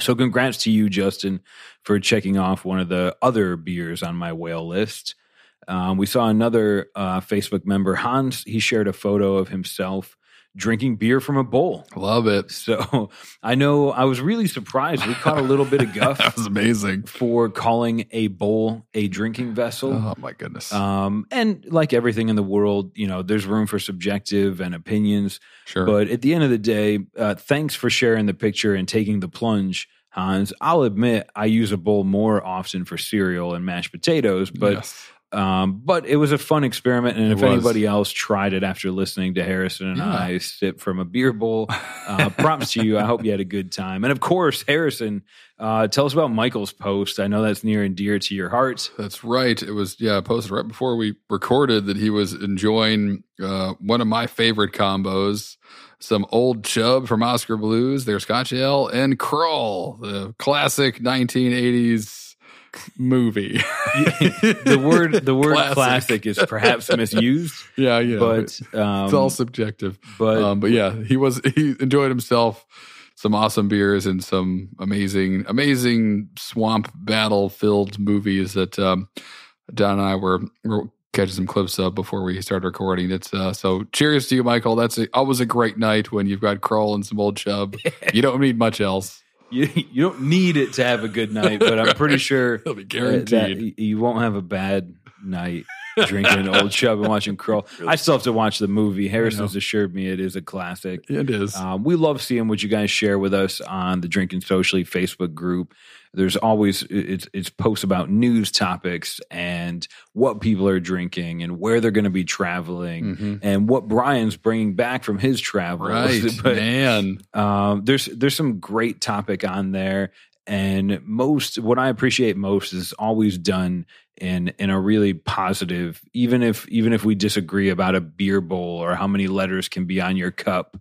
So congrats to you, Justin, for checking off one of the other beers on my whale list. Um, we saw another uh, Facebook member, Hans. He shared a photo of himself drinking beer from a bowl. Love it. So I know I was really surprised. We caught a little bit of guff that was amazing. for calling a bowl a drinking vessel. Oh my goodness. Um, and like everything in the world, you know, there's room for subjective and opinions. sure. But at the end of the day, uh, thanks for sharing the picture and taking the plunge, Hans. I'll admit I use a bowl more often for cereal and mashed potatoes, but yes. Um, but it was a fun experiment. And It if was. anybody else tried it after listening to Harrison and Yeah. I sip from a beer bowl, uh, props to you. I hope you had a good time. And of course, Harrison, uh, tell us about Michael's post. I know that's near and dear to your heart. That's right. It was yeah posted right before we recorded that he was enjoying uh, one of my favorite combos, some old chub from Oskar Blues, their Scotch Ale, and Krull, the classic 1980s movie. the word the word Classic. classic, is perhaps misused, yeah, yeah, but um, it's all subjective. but um, but yeah, he was he enjoyed himself. Some awesome beers and some amazing, amazing swamp battle filled movies that um, Don and I were, were catching some clips of before we started recording. It's uh, so cheers to you, Michael. That's a, always a great night when you've got Krull and some old chub. you don't need much else. You, you don't need it to have a good night, but I'm pretty sure It'll be guaranteed. that you won't have a bad night drinking old chub and watching Krull. I still have to watch the movie. Harrison's assured me it is a classic. it is. Um, we love seeing what you guys share with us on the Drinking Socially Facebook group. There's always it's it's posts about news topics and what people are drinking and where they're going to be traveling Mhm. and what Brian's bringing back from his travels. Right, But, man. um, there's there's some great topic on there, and most what I appreciate most is always done in in a really positive. Even if even if we disagree about a beer bowl or how many letters can be on your cup,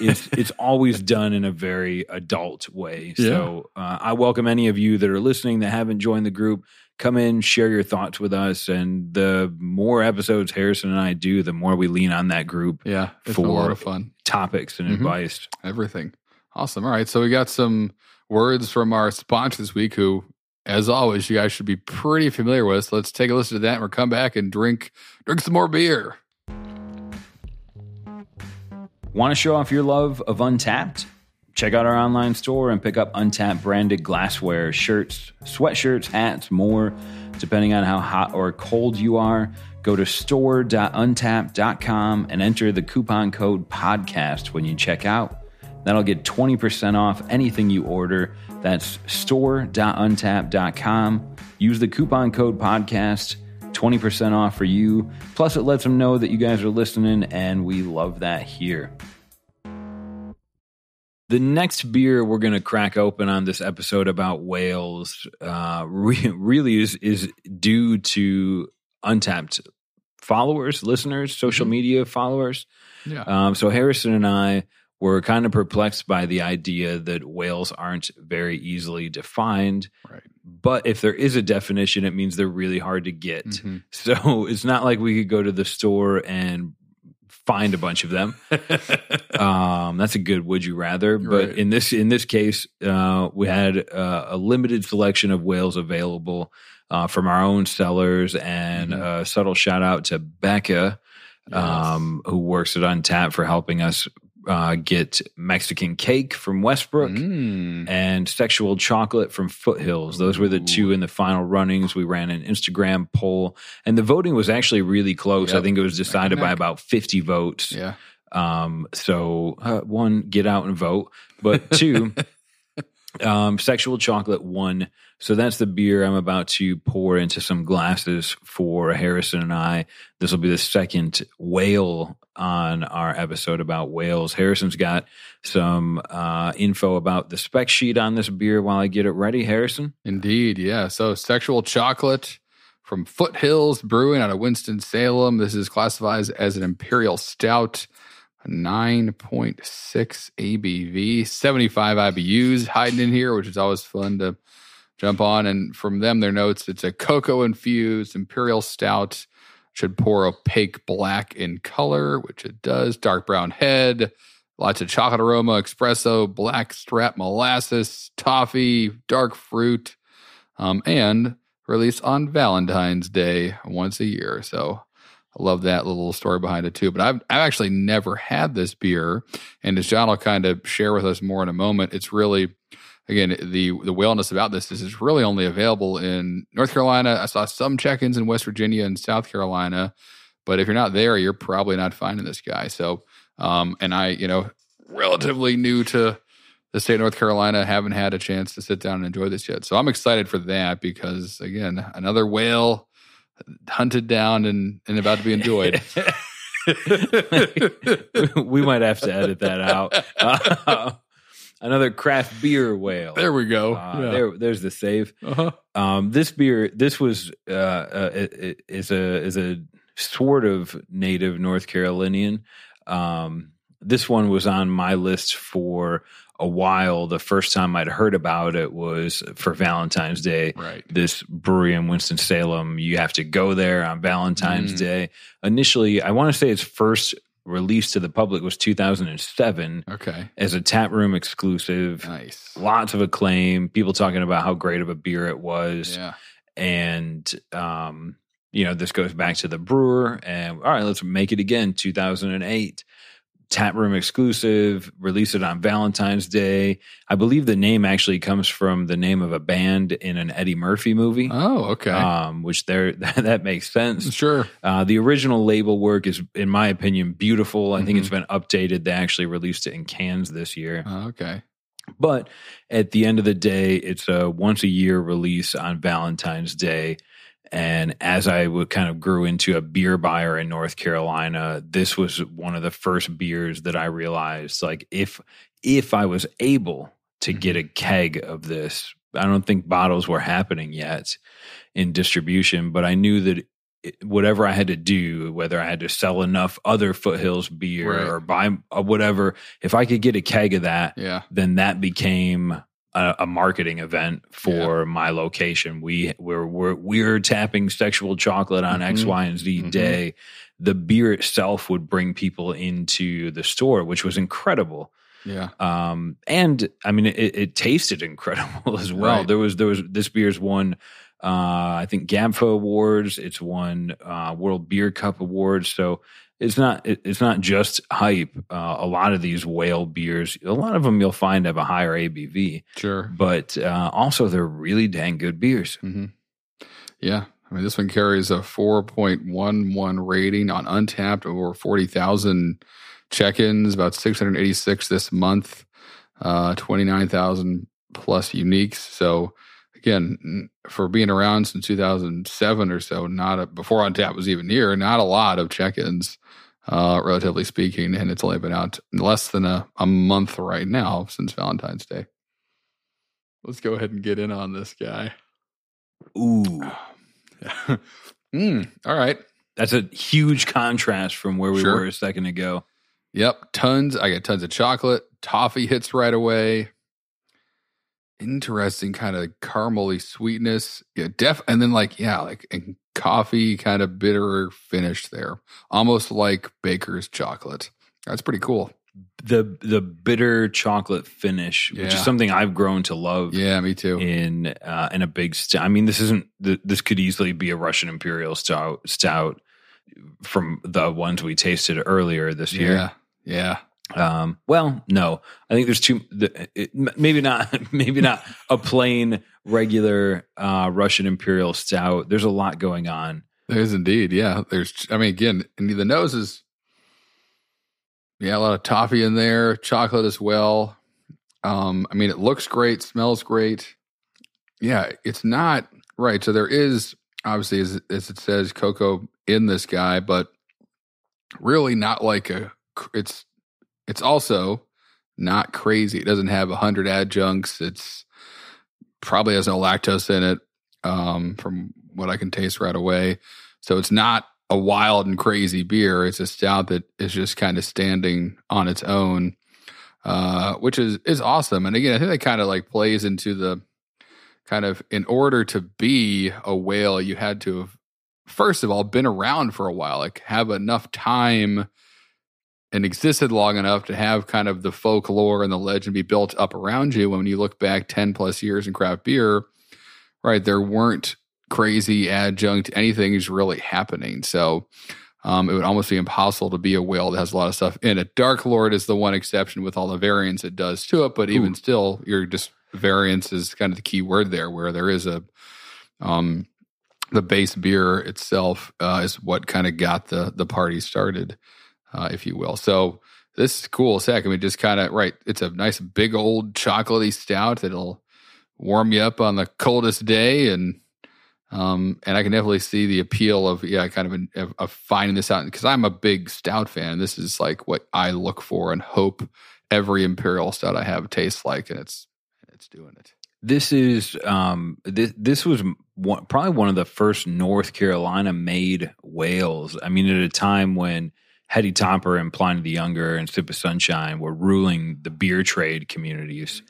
it's it's always done in a very adult way. So uh, I welcome any of you that are listening that haven't joined the group. Come in, share your thoughts with us, and the more episodes Harrison and I do, the more we lean on that group yeah, it's a lot for- of fun. topics and Mhm. advice. Everything. Awesome. All right. So we got some words from our sponsor this week who, as always, you guys should be pretty familiar with. So let's take a listen to that and we'll come back and drink drink some more beer. Want to show off your love of Untappd? Check out our online store and pick up Untappd branded glassware, shirts, sweatshirts, hats, more. Depending on how hot or cold you are, go to store.untappd.com and enter the coupon code podcast when you check out. That'll get 20% off anything you order. That's store.untappd.com. Use the coupon code podcast, 20% off for you. Plus, it lets them know that you guys are listening, and we love that here. The next beer we're going to crack open on this episode about whales uh, re- really is, is due to untapped followers, listeners, social Mhm. media followers. Yeah. Um, so Harrison and I were kind of perplexed by the idea that whales aren't very easily defined. Right. But if there is a definition, it means they're really hard to get. Mhm. So it's not like we could go to the store and find a bunch of them. um, that's a good would you rather. But Right. in this in this case, uh, we had uh, a limited selection of whales available uh, from our own sellers, and Mhm. a subtle shout out to Becca, Yes. um, who works at Untappd for helping us uh, get Mexican cake from Westbrook. Mm. And sexual chocolate from Foothills. Those were the two in the final runnings. We ran an Instagram poll, and the voting was actually really close. I think it was decided by about 50 votes. Yeah. Um, so uh, one, get out and vote, but two, um, sexual chocolate won. So that's the beer I'm about to pour into some glasses for Harrison and I. This will be the second whale on our episode about whales. Harrison's got some uh, info about the spec sheet on this beer while I get it ready. Harrison, Indeed. Yeah. So sexual chocolate from Foothills Brewing out of Winston Salem. This is classified as an imperial stout. 9.6 ABV, 75 IBUs hiding in here, which is always fun to jump on. And from them, their notes, it's a cocoa infused imperial stout. Should pour opaque black in color, which it does. Dark brown head, lots of chocolate aroma, espresso, black strap molasses, toffee, dark fruit, um, and released on Valentine's Day once a year. So I love that little story behind it too. But I've, I've actually never had this beer. And as John will kind of share with us more in a moment, it's really, again, the the wellness about this is it's really only available in North Carolina. I saw some check ins in West Virginia and South Carolina. But if you're not there, you're probably not finding this guy. So, um, and I, you know, relatively new to the state of North Carolina, haven't had a chance to sit down and enjoy this yet. So I'm excited for that because, again, another whale hunted down and, and about to be enjoyed. we might have to edit that out. Uh, another craft beer whale. There we go. Uh, Yeah. There, there's the save. Uh-huh. Um, this beer, this was uh, uh, is a is a sort of native North Carolinian. Um, this one was on my list for a while. The first time I'd heard about it was for Valentine's Day. Right. This brewery in Winston Salem, you have to go there on Valentine's Mm. Day. Initially, I want to say its first release to the public was 2007 Okay. as a tap room exclusive Nice. lots of acclaim people talking about how great of a beer it was Yeah. and um you know this goes back to the brewer and all right let's make it again 2008 tap room exclusive release it on valentine's day i believe the name actually comes from the name of a band in an eddie murphy movie Oh, okay. um which there that makes sense sure. uh, the original label work is in my opinion beautiful i think Mhm. it's been updated they actually released it in cans this year Oh, okay. but at the end of the day, it's a once a year release on Valentine's Day. And as I would kind of grew into a beer buyer in North Carolina, this was one of the first beers that I realized like if if I was able to get a keg of this, I don't think bottles were happening yet in distribution, but I knew that whatever I had to do, whether I had to sell enough other foothills beer Right. or buy uh, whatever, if I could get a keg of that, Yeah. then that became a, a marketing event for my location. We we're, we're we're tapping sexual chocolate on X, Mhm. Y, and Z Mhm. day. The beer itself would bring people into the store, which was incredible. Yeah. Um, and I mean, it, it tasted incredible as well. Right. There was there was this beer's won, uh, I think GABF awards. It's won uh, World Beer Cup awards. So it's not it, it's not just hype. Uh, a lot of these whale beers, a lot of them you'll find have a higher ABV, Sure. but uh, also they're really dang good beers. hmm Yeah. I mean, this one carries a 4.11 rating on Untappd, over 40,000 check ins, about 686 this month, uh, 29,000 plus uniques. So, again, for being around since 2007 or so, not a, before Untappd was even here, not a lot of check ins, uh, relatively speaking. And it's only been out less than a, a month right now since Valentine's Day. Let's go ahead and get in on this guy. Ooh, mm, all right. that's a huge contrast from where we Sure. were a second ago. Yep. Tons. I got tons of chocolate. Toffee hits right away. Interesting kind of caramely sweetness. Yeah, def and then like, yeah, like and coffee kind of bitter finish there. Almost like baker's chocolate. That's pretty cool. The the bitter chocolate finish, which is something I've grown to love. Yeah, me too. in uh, in a big stout. I mean, this isn't. th- This could easily be a Russian Imperial stout stout from the ones we tasted earlier this Yeah. year. Yeah. Um, well, no, I think there's two. The, it, maybe not. Maybe not a plain regular uh, Russian Imperial stout. There's a lot going on. There's indeed. Yeah. There's, I mean, again, the nose is, yeah, a lot of toffee in there, chocolate as well. Um, I mean, it looks great, smells great. Yeah, it's not right. So there is obviously, as, as it says, cocoa in this guy, but really not like a. It's it's also not crazy. It doesn't have a hundred adjuncts. It's probably has no lactose in it. Um, from what I can taste right away. So it's not a wild and crazy beer. It's a stout that is just kind of standing on its own, uh, which is is awesome. And again, I think that kind of like plays into the kind of in order to be a whale, you had to have first of all been around for a while, like have enough time and existed long enough to have kind of the folklore and the legend be built up around you. When you look back 10 plus years in craft beer, right, there weren't crazy adjunct anything is really happening. So um, it would almost be impossible to be a whale that has a lot of stuff in it. Dark Lord is the one exception with all the variants it does to it, but even Ooh. still, you're just variance is kind of the key word there, where there is a um, the base beer itself uh, is what kind of got the the party started, uh, if you will. So this is cool. sec. I mean, just kind of right. It's a nice big old chocolatey stout that'll warm you up on the coldest day, and um, and I can definitely see the appeal of yeah, kind of, of, of finding this out because I'm a big stout fan. This is like what I look for and hope every imperial stout I have tastes like, and it's it's doing it. This is um this this was one, probably one of the first North Carolina made whales. I mean, at a time when Heady Topper and Pliny the Younger and Sip of Sunshine were ruling the beer trade communities.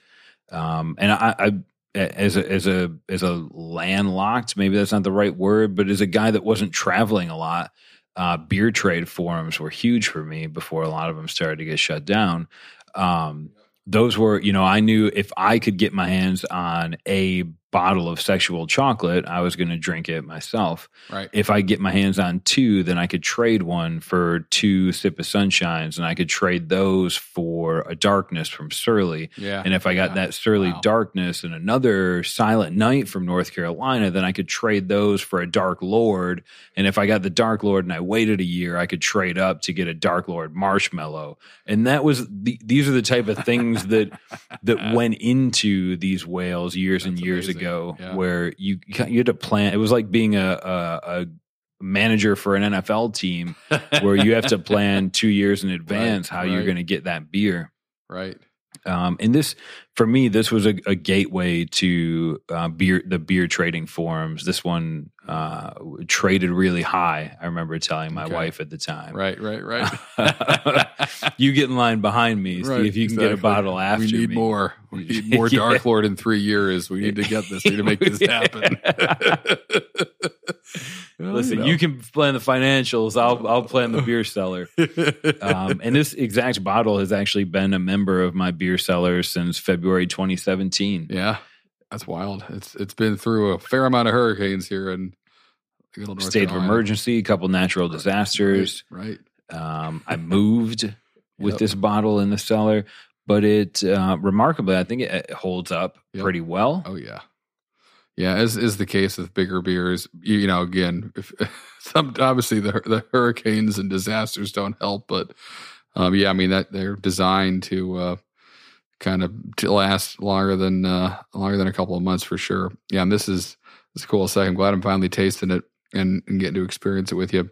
Um, and I, I as a as a as a landlocked, maybe that's not the right word, but as a guy that wasn't traveling a lot, uh, beer trade forums were huge for me before a lot of them started to get shut down. Um, those were, you know, I knew if I could get my hands on a bottle of sexual chocolate, I was going to drink it myself. Right. If I get my hands on two, then I could trade one for two sip of sunshines, and I could trade those for a darkness from Surly. Yeah. And if I got yeah. that Surly wow. darkness and another Silent Night from North Carolina, then I could trade those for a Dark Lord. And if I got the Dark Lord and I waited a year, I could trade up to get a Dark Lord Marshmallow. And that was the, these are the type of things that that went into these whales years That's and years amazing. ago ago yeah. where you you had to plan. It was like being a, a, a manager for an NFL team where you have to plan two years in advance right, how right. you're going to get that beer. Right. Um, and this, for me, this was a, a gateway to uh, beer, the beer trading forums. This one uh, traded really high. I remember telling my okay. wife at the time. Right, right, right. you get in line behind me. Right, see if you can exactly. get a bottle after. Me. We need me. more. We need more Dark Lord in three years. We need to get this. We need to make this happen. Listen, you, know. you, can plan the financials. I'll I'll plan the beer cellar. Um, and this exact bottle has actually been a member of my beer cellar since February 2017. Yeah, that's wild. It's it's been through a fair amount of hurricanes here in state of emergency, a couple natural disasters. Right. right. Um, I moved with yep. this bottle in the cellar, but it uh, remarkably, I think it, it holds up yep. pretty well. Oh yeah. Yeah, as is the case with bigger beers, you, you know, again, if, some obviously the the hurricanes and disasters don't help, but um, yeah, I mean that they're designed to uh, kind of to last longer than uh, longer than a couple of months for sure. Yeah, and this is this is cool. So I'm glad I'm finally tasting it and, and getting to experience it with you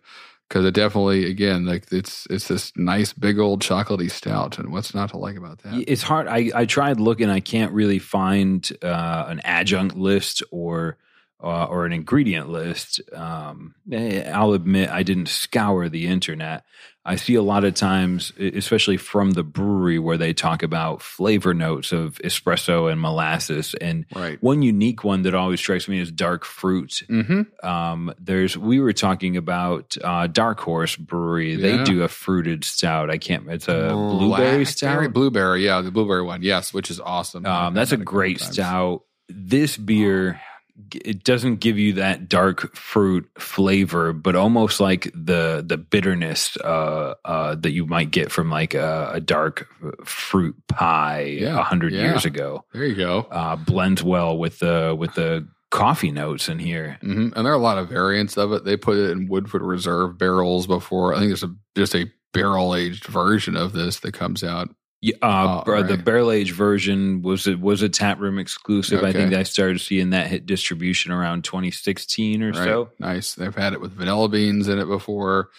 because it definitely again like it's it's this nice big old chocolatey stout and what's not to like about that it's hard i i tried looking i can't really find uh, an adjunct list or uh, or an ingredient list um, eh, i'll admit i didn't scour the internet I see a lot of times, especially from the brewery, where they talk about flavor notes of espresso and molasses. And right. one unique one that always strikes me is dark fruit. Mm-hmm. Um, there's we were talking about uh, Dark Horse Brewery. Yeah. They do a fruited stout. I can't. It's a blueberry stout. Blueberry, yeah, the blueberry one. Yes, which is awesome. Um, that's a great stout. This beer. Oh it doesn't give you that dark fruit flavor, but almost like the the bitterness uh, uh, that you might get from like a, a dark fruit pie a yeah, hundred yeah. years ago. There you go. Uh, blends well with the with the coffee notes in here, mm-hmm. and there are a lot of variants of it. They put it in Woodford Reserve barrels before. I think there's a just a barrel aged version of this that comes out yeah, uh, oh, right. the barrel age version was it was a tap room exclusive. Okay. I think I started seeing that hit distribution around 2016 or right. so. Nice. They've had it with vanilla beans in it before,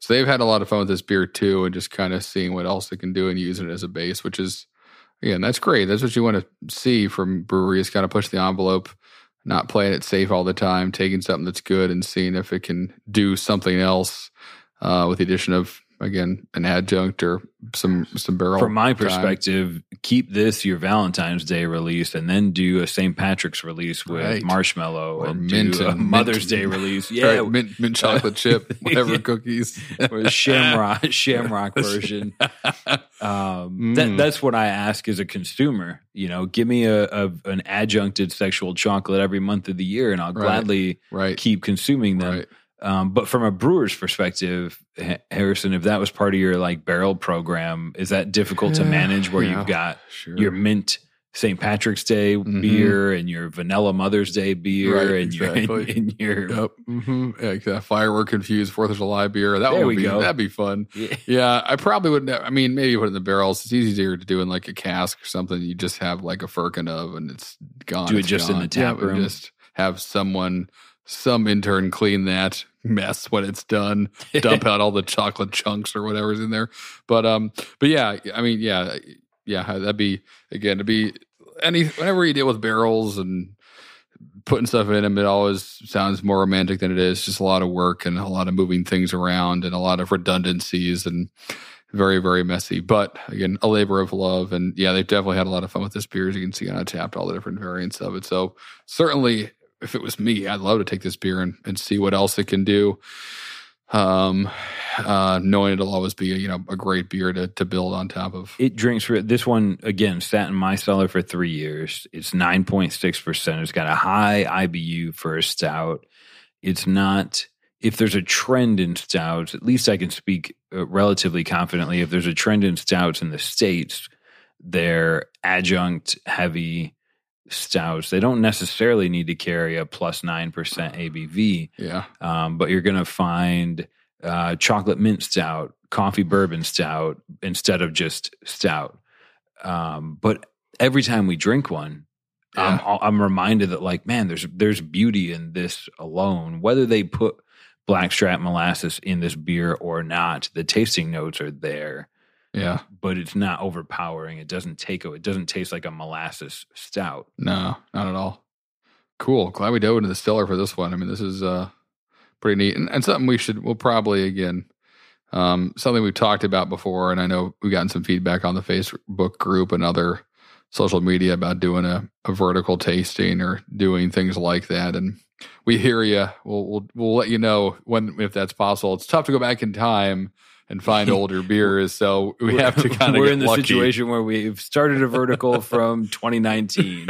so they've had a lot of fun with this beer too, and just kind of seeing what else they can do and using it as a base, which is again that's great. That's what you want to see from breweries, kind of push the envelope, not playing it safe all the time, taking something that's good and seeing if it can do something else uh, with the addition of again an adjunct or some some barrel. From my time. perspective, keep this your Valentine's Day release, and then do a St. Patrick's release with Right. marshmallow, Or and mint do a and- Mother's mint- Day release. Yeah, Right, mint, mint chocolate chip, whatever Yeah. cookies. or shamrock shamrock version. Um, that, Mm. that's what I ask as a consumer. You know, give me a, a an adjuncted sexual chocolate every month of the year, and I'll Right. gladly right, keep consuming them. Um, but from a brewer's perspective, Harrison, if that was part of your like barrel program, is that difficult to manage? Where yeah, you've got Sure. your mint St. Patrick's Day Mhm. beer and your vanilla Mother's Day beer Right, and your exactly. and your Yep. Mm-hmm. Yeah, firework confused Fourth of July beer. That There would we be go. that'd be fun. Yeah. Yeah, I probably wouldn't. I mean, maybe put it in the barrels. It's easier to do in like a cask or something. You just have like a firkin of, and it's gone. Do it just in the tap Yeah, room. Just have someone, some intern, clean that mess when it's done. Dump out all the chocolate chunks or whatever's in there. But um, but yeah, I mean, yeah, yeah, that'd be again to be any whenever you deal with barrels and putting stuff in them, it always sounds more romantic than it is. Just a lot of work and a lot of moving things around and a lot of redundancies and very, very messy. But again, a labor of love. And yeah, they've definitely had a lot of fun with this beer, as you can see on Tapped, all the different variants of it. So certainly, if it was me, I'd love to take this beer and, and see what else it can do. Um, uh, knowing it'll always be you know a great beer to to build on top of. It drinks for this one again. Sat in my cellar for three years. It's nine point six percent. It's got a high IBU for a stout. It's not. If there's a trend in stouts, at least I can speak uh, relatively confidently. If there's a trend in stouts in the states, they're adjunct heavy stouts. They don't necessarily need to carry a plus nine percent ABV Yeah, um, but you're going to find uh, chocolate mint stout, coffee bourbon stout instead of just stout. Um, but every time we drink one, Yeah. I'm, I'm reminded that like, man, there's there's beauty in this alone. Whether they put blackstrap molasses in this beer or not, the tasting notes are there, yeah, but it's not overpowering. It doesn't take it doesn't taste like a molasses stout. no, not at all. Cool. Glad we dove into the stellar for this one. I mean, this is uh pretty neat and, and something we should we'll probably again um something we've talked about before and I know we've gotten some feedback on the Facebook group and other social media about doing a, a vertical tasting or doing things like that and we hear you we'll, we'll we'll let you know when if that's possible it's tough to go back in time and find older beers so we have to kind of We're in the lucky. situation where we've started a vertical from 2019.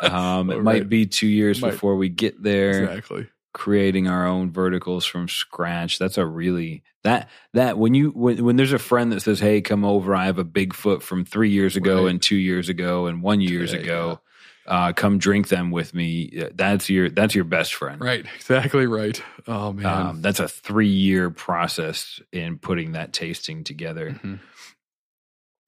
Um, it Right. might be two years Might. before we get there. exactly Creating our own verticals from scratch. That's a really that that when you when when there's a friend that says, "Hey, come over. I have a Bigfoot from three years ago Right. and two years ago and one years Yeah, ago. Uh, come drink them with me." That's your that's your best friend. right exactly right oh man Um, that's a three year process in putting that tasting together. Mhm.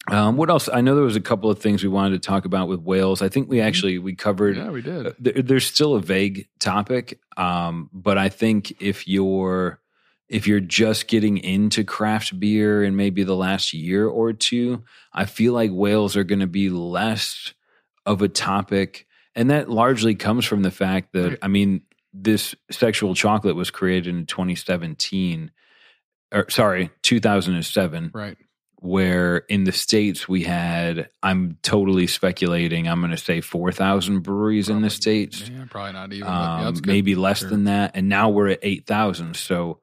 Um, what else? I know there was a couple of things we wanted to talk about with whales. I think we actually we covered. yeah we did uh, there, there's still a vague topic, um, but I think if you're if you're just getting into craft beer in maybe the last year or two, I feel like whales are going to be less of a topic, and that largely comes from the fact that I mean this sexual chocolate was created in 2017, or sorry, 2007 right where in the states we had i'm totally speculating i'm going to say 4000 breweries in the states yeah probably not even yeah, um, good. maybe less Sure. than that and now we're at 8000 so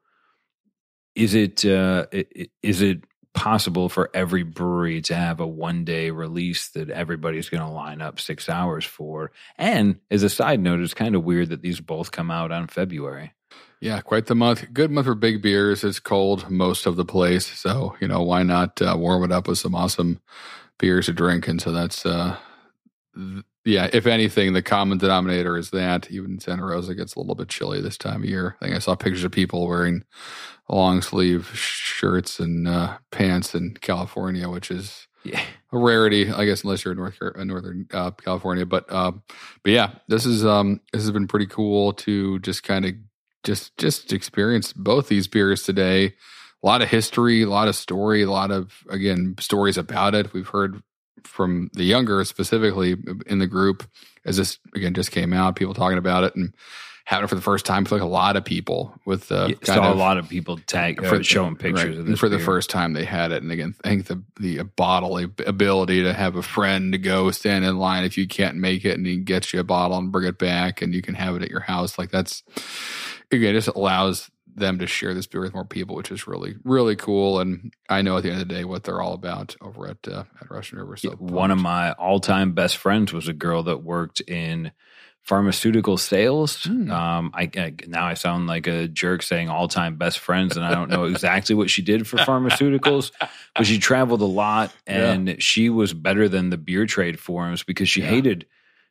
is it uh, is it possible for every brewery to have a one day release that everybody's going to line up six hours for and as a side note it's kind of weird that these both come out on february Yeah, quite the month. Good month for big beers. It's cold most of the place, so you know why not uh, warm it up with some awesome beers to drink. And so that's uh, yeah. If anything, the common denominator is that even Santa Rosa gets a little bit chilly this time of year. I think I saw pictures of people wearing long sleeve shirts and uh, pants in California, which is yeah a rarity, I guess, unless you're in North Northern uh, California. But uh, but yeah, this is um this has been pretty cool to just kind of just just experience both these beers today. A lot of history, a lot of story, a lot of again stories about it. We've heard from the younger specifically in the group as this again just came out, people talking about it and having it for the first time for like a lot of people with the yeah, saw of, a lot of people tag for, uh, showing pictures right, of this for beer. the first time they had it and again I think the the bodily ability to have a friend to go stand in line if you can't make it and he gets you a bottle and bring it back and you can have it at your house like that's again it just allows them to share this beer with more people, which is really really cool. And I know at the end of the day what they're all about over at uh, at Russian River. So yeah, one of my all time best friends was a girl that worked in pharmaceutical sales. Mm. Um, I, I, now I sound like a jerk saying all time best friends, and I don't know exactly what she did for pharmaceuticals, but she traveled a lot, and yeah. she was better than the beer trade forums because she yeah. hated.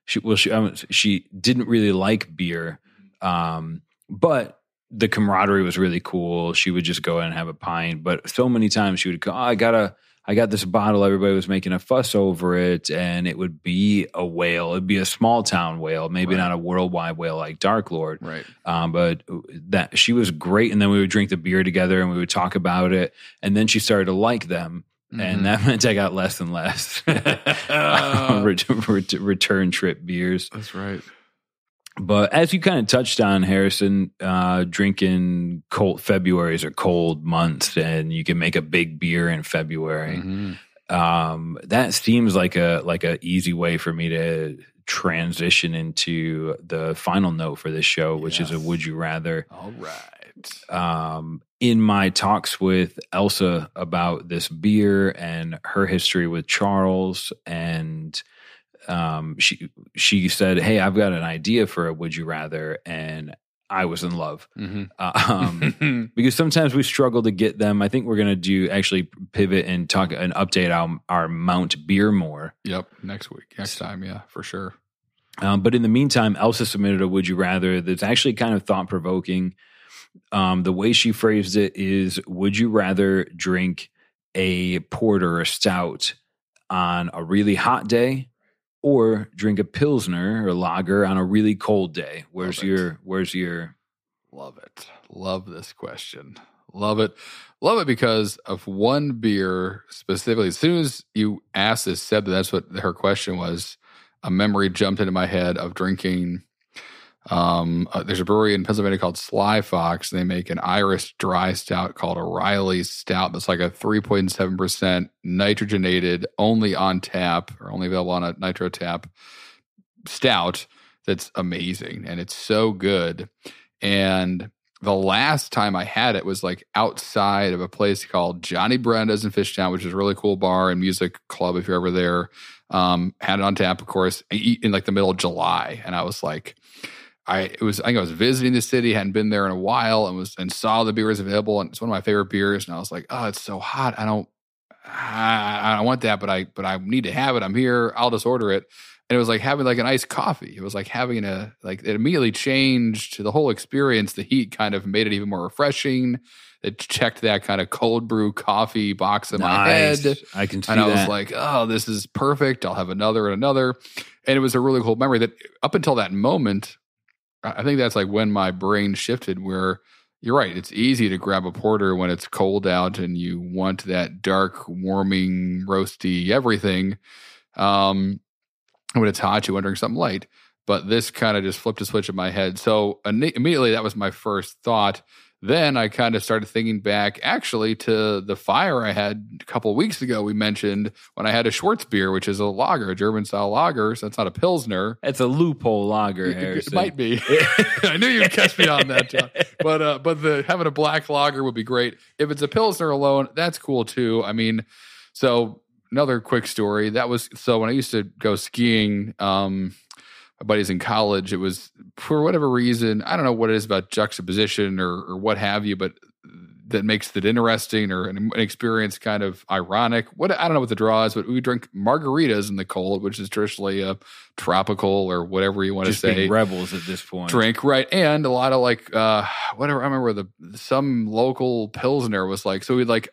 She well, she um, she didn't really like beer, um, but the camaraderie was really cool. She would just go in and have a pint, but so many times she would go, oh, I gotta, I got this bottle. Everybody was making a fuss over it, and it would be a whale. It'd be a small town whale, maybe right. not a worldwide whale like Dark Lord, right? Um, but that she was great, and then we would drink the beer together, and we would talk about it, and then she started to like them. Mm-hmm. And that meant I got less and less return trip beers. That's right. But as you kind of touched on, Harrison, uh, drinking cold Februarys are cold months, and you can make a big beer in February. Mm-hmm. Um, that seems like a like a easy way for me to transition into the final note for this show, which yes. is a would you rather. All right. Um, in my talks with Elsa about this beer and her history with Charles and um, she she said, "Hey, I've got an idea for a would you rather," and I was in love mm-hmm. um, because sometimes we struggle to get them. I think we're going to do actually pivot and talk and update our, our Mount Beer more. Yep, next week, next time, yeah, for sure. Um, but in the meantime, Elsa submitted a would you rather that's actually kind of thought provoking. Um, the way she phrased it is: Would you rather drink a porter or a stout on a really hot day or drink a pilsner or lager on a really cold day. Where's your where's your love it. Love this question. Love it. Love it because of one beer specifically. As soon as you asked this, said that that's what her question was, a memory jumped into my head of drinking um, uh, there's a brewery in Pennsylvania called Sly Fox. They make an Irish dry stout called O'Reilly's Stout. That's like a 3.7% nitrogenated, only on tap or only available on a nitro tap stout. That's amazing and it's so good. And the last time I had it was like outside of a place called Johnny Brenda's in Fishtown, which is a really cool bar and music club if you're ever there. Um, had it on tap, of course, in like the middle of July, and I was like, I it was I think I was visiting the city, hadn't been there in a while, and was and saw the beer was available, and it's one of my favorite beers. And I was like, oh, it's so hot. I don't I, I want that, but I but I need to have it. I'm here. I'll just order it. And it was like having like an iced coffee. It was like having a like it immediately changed the whole experience. The heat kind of made it even more refreshing. It checked that kind of cold brew coffee box in nice. my head. I can see And I that. was like, oh, this is perfect. I'll have another and another. And it was a really cool memory that up until that moment, I think that's like when my brain shifted where you're right. It's easy to grab a porter when it's cold out and you want that dark, warming, roasty everything. Um, when it's hot, you want to drink something light. But this kind of just flipped a switch in my head. So immediately, that was my first thought then I kind of started thinking back actually to the fire I had a couple weeks ago. We mentioned when I had a Schwarzbier, which is a lager, a German style lager. So it's not a Pilsner. It's a loophole lager, Harrison. It might be. I knew you'd catch me on that, John. But, uh, but the having a black lager would be great. If it's a Pilsner alone, that's cool too. I mean, so another quick story. That was so when I used to go skiing, um, buddies in college, it was for whatever reason, I don't know what it is about juxtaposition or, or what have you, but that makes it interesting or an, an, experience kind of ironic. What I don't know what the draw is, but we drink margaritas in the cold, which is traditionally a tropical or whatever you want Just to say. rebels at this point. Drink right, and a lot of like uh whatever. I remember the some local pilsner was like so we'd like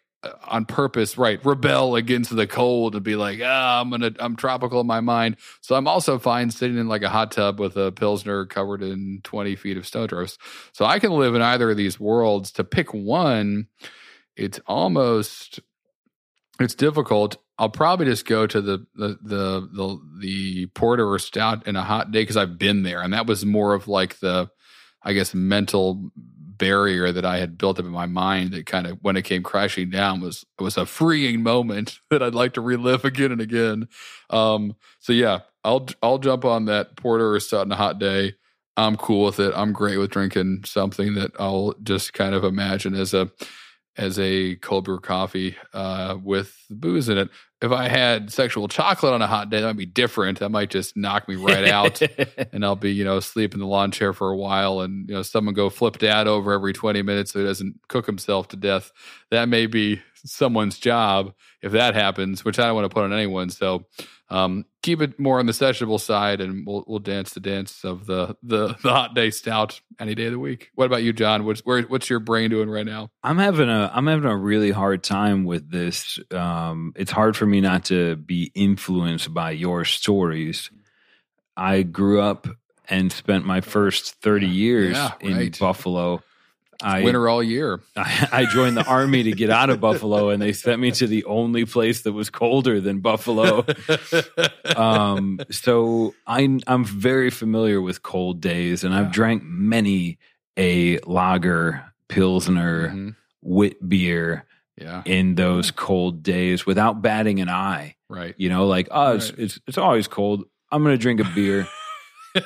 on purpose, right? Rebel against the cold and be like, ah, I'm gonna, I'm tropical in my mind. So I'm also fine sitting in like a hot tub with a pilsner covered in 20 feet of snowdrifts. So I can live in either of these worlds. To pick one, it's almost It's difficult. I'll probably just go to the the the the, the porter or stout in a hot day because I've been there, and that was more of like the, I guess, mental barrier that I had built up in my mind that kind of when it came crashing down was was a freeing moment that I'd like to relive again and again. Um, so yeah, I'll I'll jump on that porter or stout in a hot day. I'm cool with it. I'm great with drinking something that I'll just kind of imagine as a as a cold brew coffee uh, with booze in it. If I had sexual chocolate on a hot day, that might be different. That might just knock me right out, and I'll be you know asleep in the lawn chair for a while, and you know someone go flip dad over every twenty minutes so he doesn't cook himself to death. That may be someone's job if that happens, which I don't want to put on anyone. So um, keep it more on the sessionable side, and we'll we'll dance the dance of the the, the hot day stout any day of the week. What about you, John? What's where, what's your brain doing right now? I'm having a I'm having a really hard time with this. Um, it's hard for me not to be influenced by your stories. I grew up and spent my first 30 years Yeah, in right. Buffalo. I, Winter all year. I, I joined the army to get out of Buffalo, and they sent me to the only place that was colder than Buffalo. um, so I'm I'm very familiar with cold days, and Yeah. I've drank many a lager, pilsner, Mhm. wit beer Yeah, in those cold days without batting an eye. right. You know, like oh, it's Right. it's, it's always cold. I'm gonna drink a beer.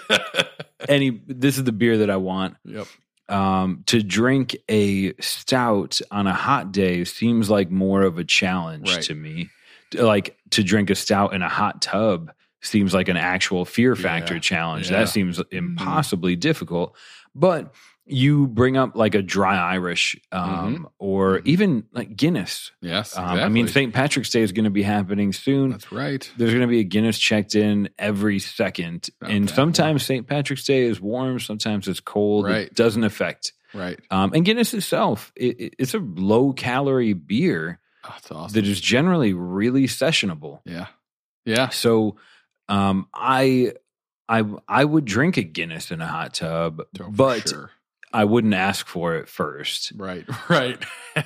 Any this is the beer that I want. yep. Um, to drink a stout on a hot day seems like more of a challenge Right. to me. Like to drink a stout in a hot tub seems like an actual fear factor Yeah. challenge. Yeah. That seems impossibly difficult. But you bring up like a dry Irish, um, or Mhm. even like Guinness. Yes. Um, I mean. St. Patrick's Day is going to be happening soon. That's right. There's going to be a Guinness checked in every second. and sometimes St. Patrick's Day is warm, sometimes it's cold. Right. It doesn't affect. Right. Um, and Guinness itself, it, it- it's a low calorie beer Oh, that's awesome. that is generally really sessionable. yeah. Yeah. So um, I, I, I would drink a Guinness in a hot tub, Oh, but sure. I wouldn't ask for it first. Right. Right.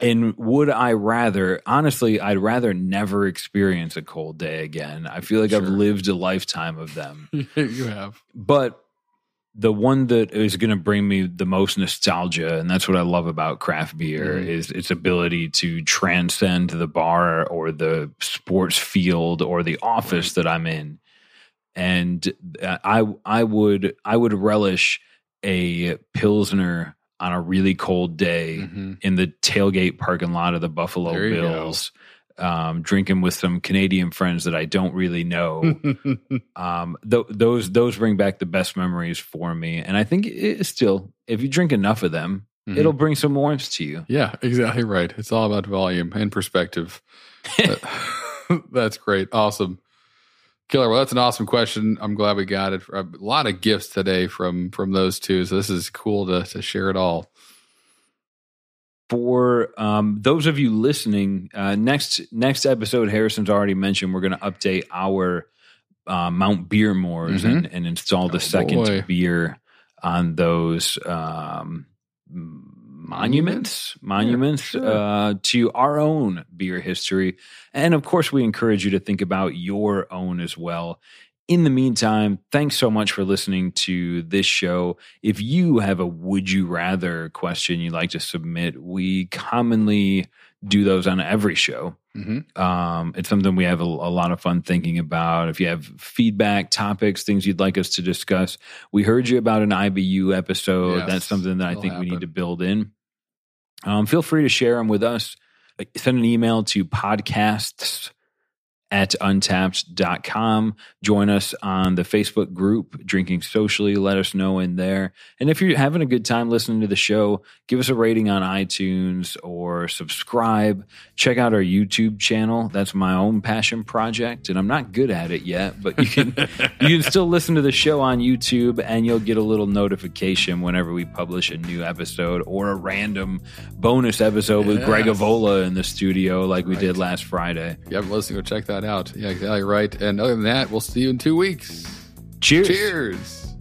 And would I rather, honestly, I'd rather never experience a cold day again. I feel like I've lived a lifetime of them. you have. But the one that is going to bring me the most nostalgia, and that's what I love about craft beer, Mhm. is its ability to transcend the bar or the sports field or the office that I'm in. And uh, I, I would, I would relish a pilsner on a really cold day Mhm. in the tailgate parking lot of the Buffalo There. Bills, um, drinking with some Canadian friends that I don't really know. um, th- those those bring back the best memories for me, and I think it still, if you drink enough of them, Mhm. it'll bring some warmth to you. Yeah, exactly right. It's all about volume and perspective. that's great. Awesome. Killer. Well, that's an awesome question. I'm glad we got it. A lot of gifts today from from those two. So this is cool to to share it all. For um, those of you listening, uh, next next episode, Harrison's already mentioned we're going to update our uh, Mount Beermores and, and install the Oh, second boy. beer on those um, monuments monuments sure. uh, to our own beer history and of course we encourage you to think about your own as well in the meantime thanks so much for listening to this show if you have a would you rather question you'd like to submit we commonly do those on every show hmm um, it's something we have a, a lot of fun thinking about. If you have feedback, topics, things you'd like us to discuss, we heard you about an IBU episode. Yes, That's something that I think we need to build in. Um, feel free to share them with us. Send an email to podcasts at untappd.com. Join us on the Facebook group, Drinking Socially. Let us know in there. And if you're having a good time listening to the show, give us a rating on iTunes or subscribe. Check out our YouTube channel. That's my own passion project, and I'm not good at it yet, but you can you can still listen to the show on YouTube, and you'll get a little notification whenever we publish a new episode or a random bonus episode with Greg Yes. Avola in the studio, like we Right. did last Friday. If you haven't listened, go check that out. Yeah, exactly right. And other than that, we'll see you in two weeks. Cheers. Cheers.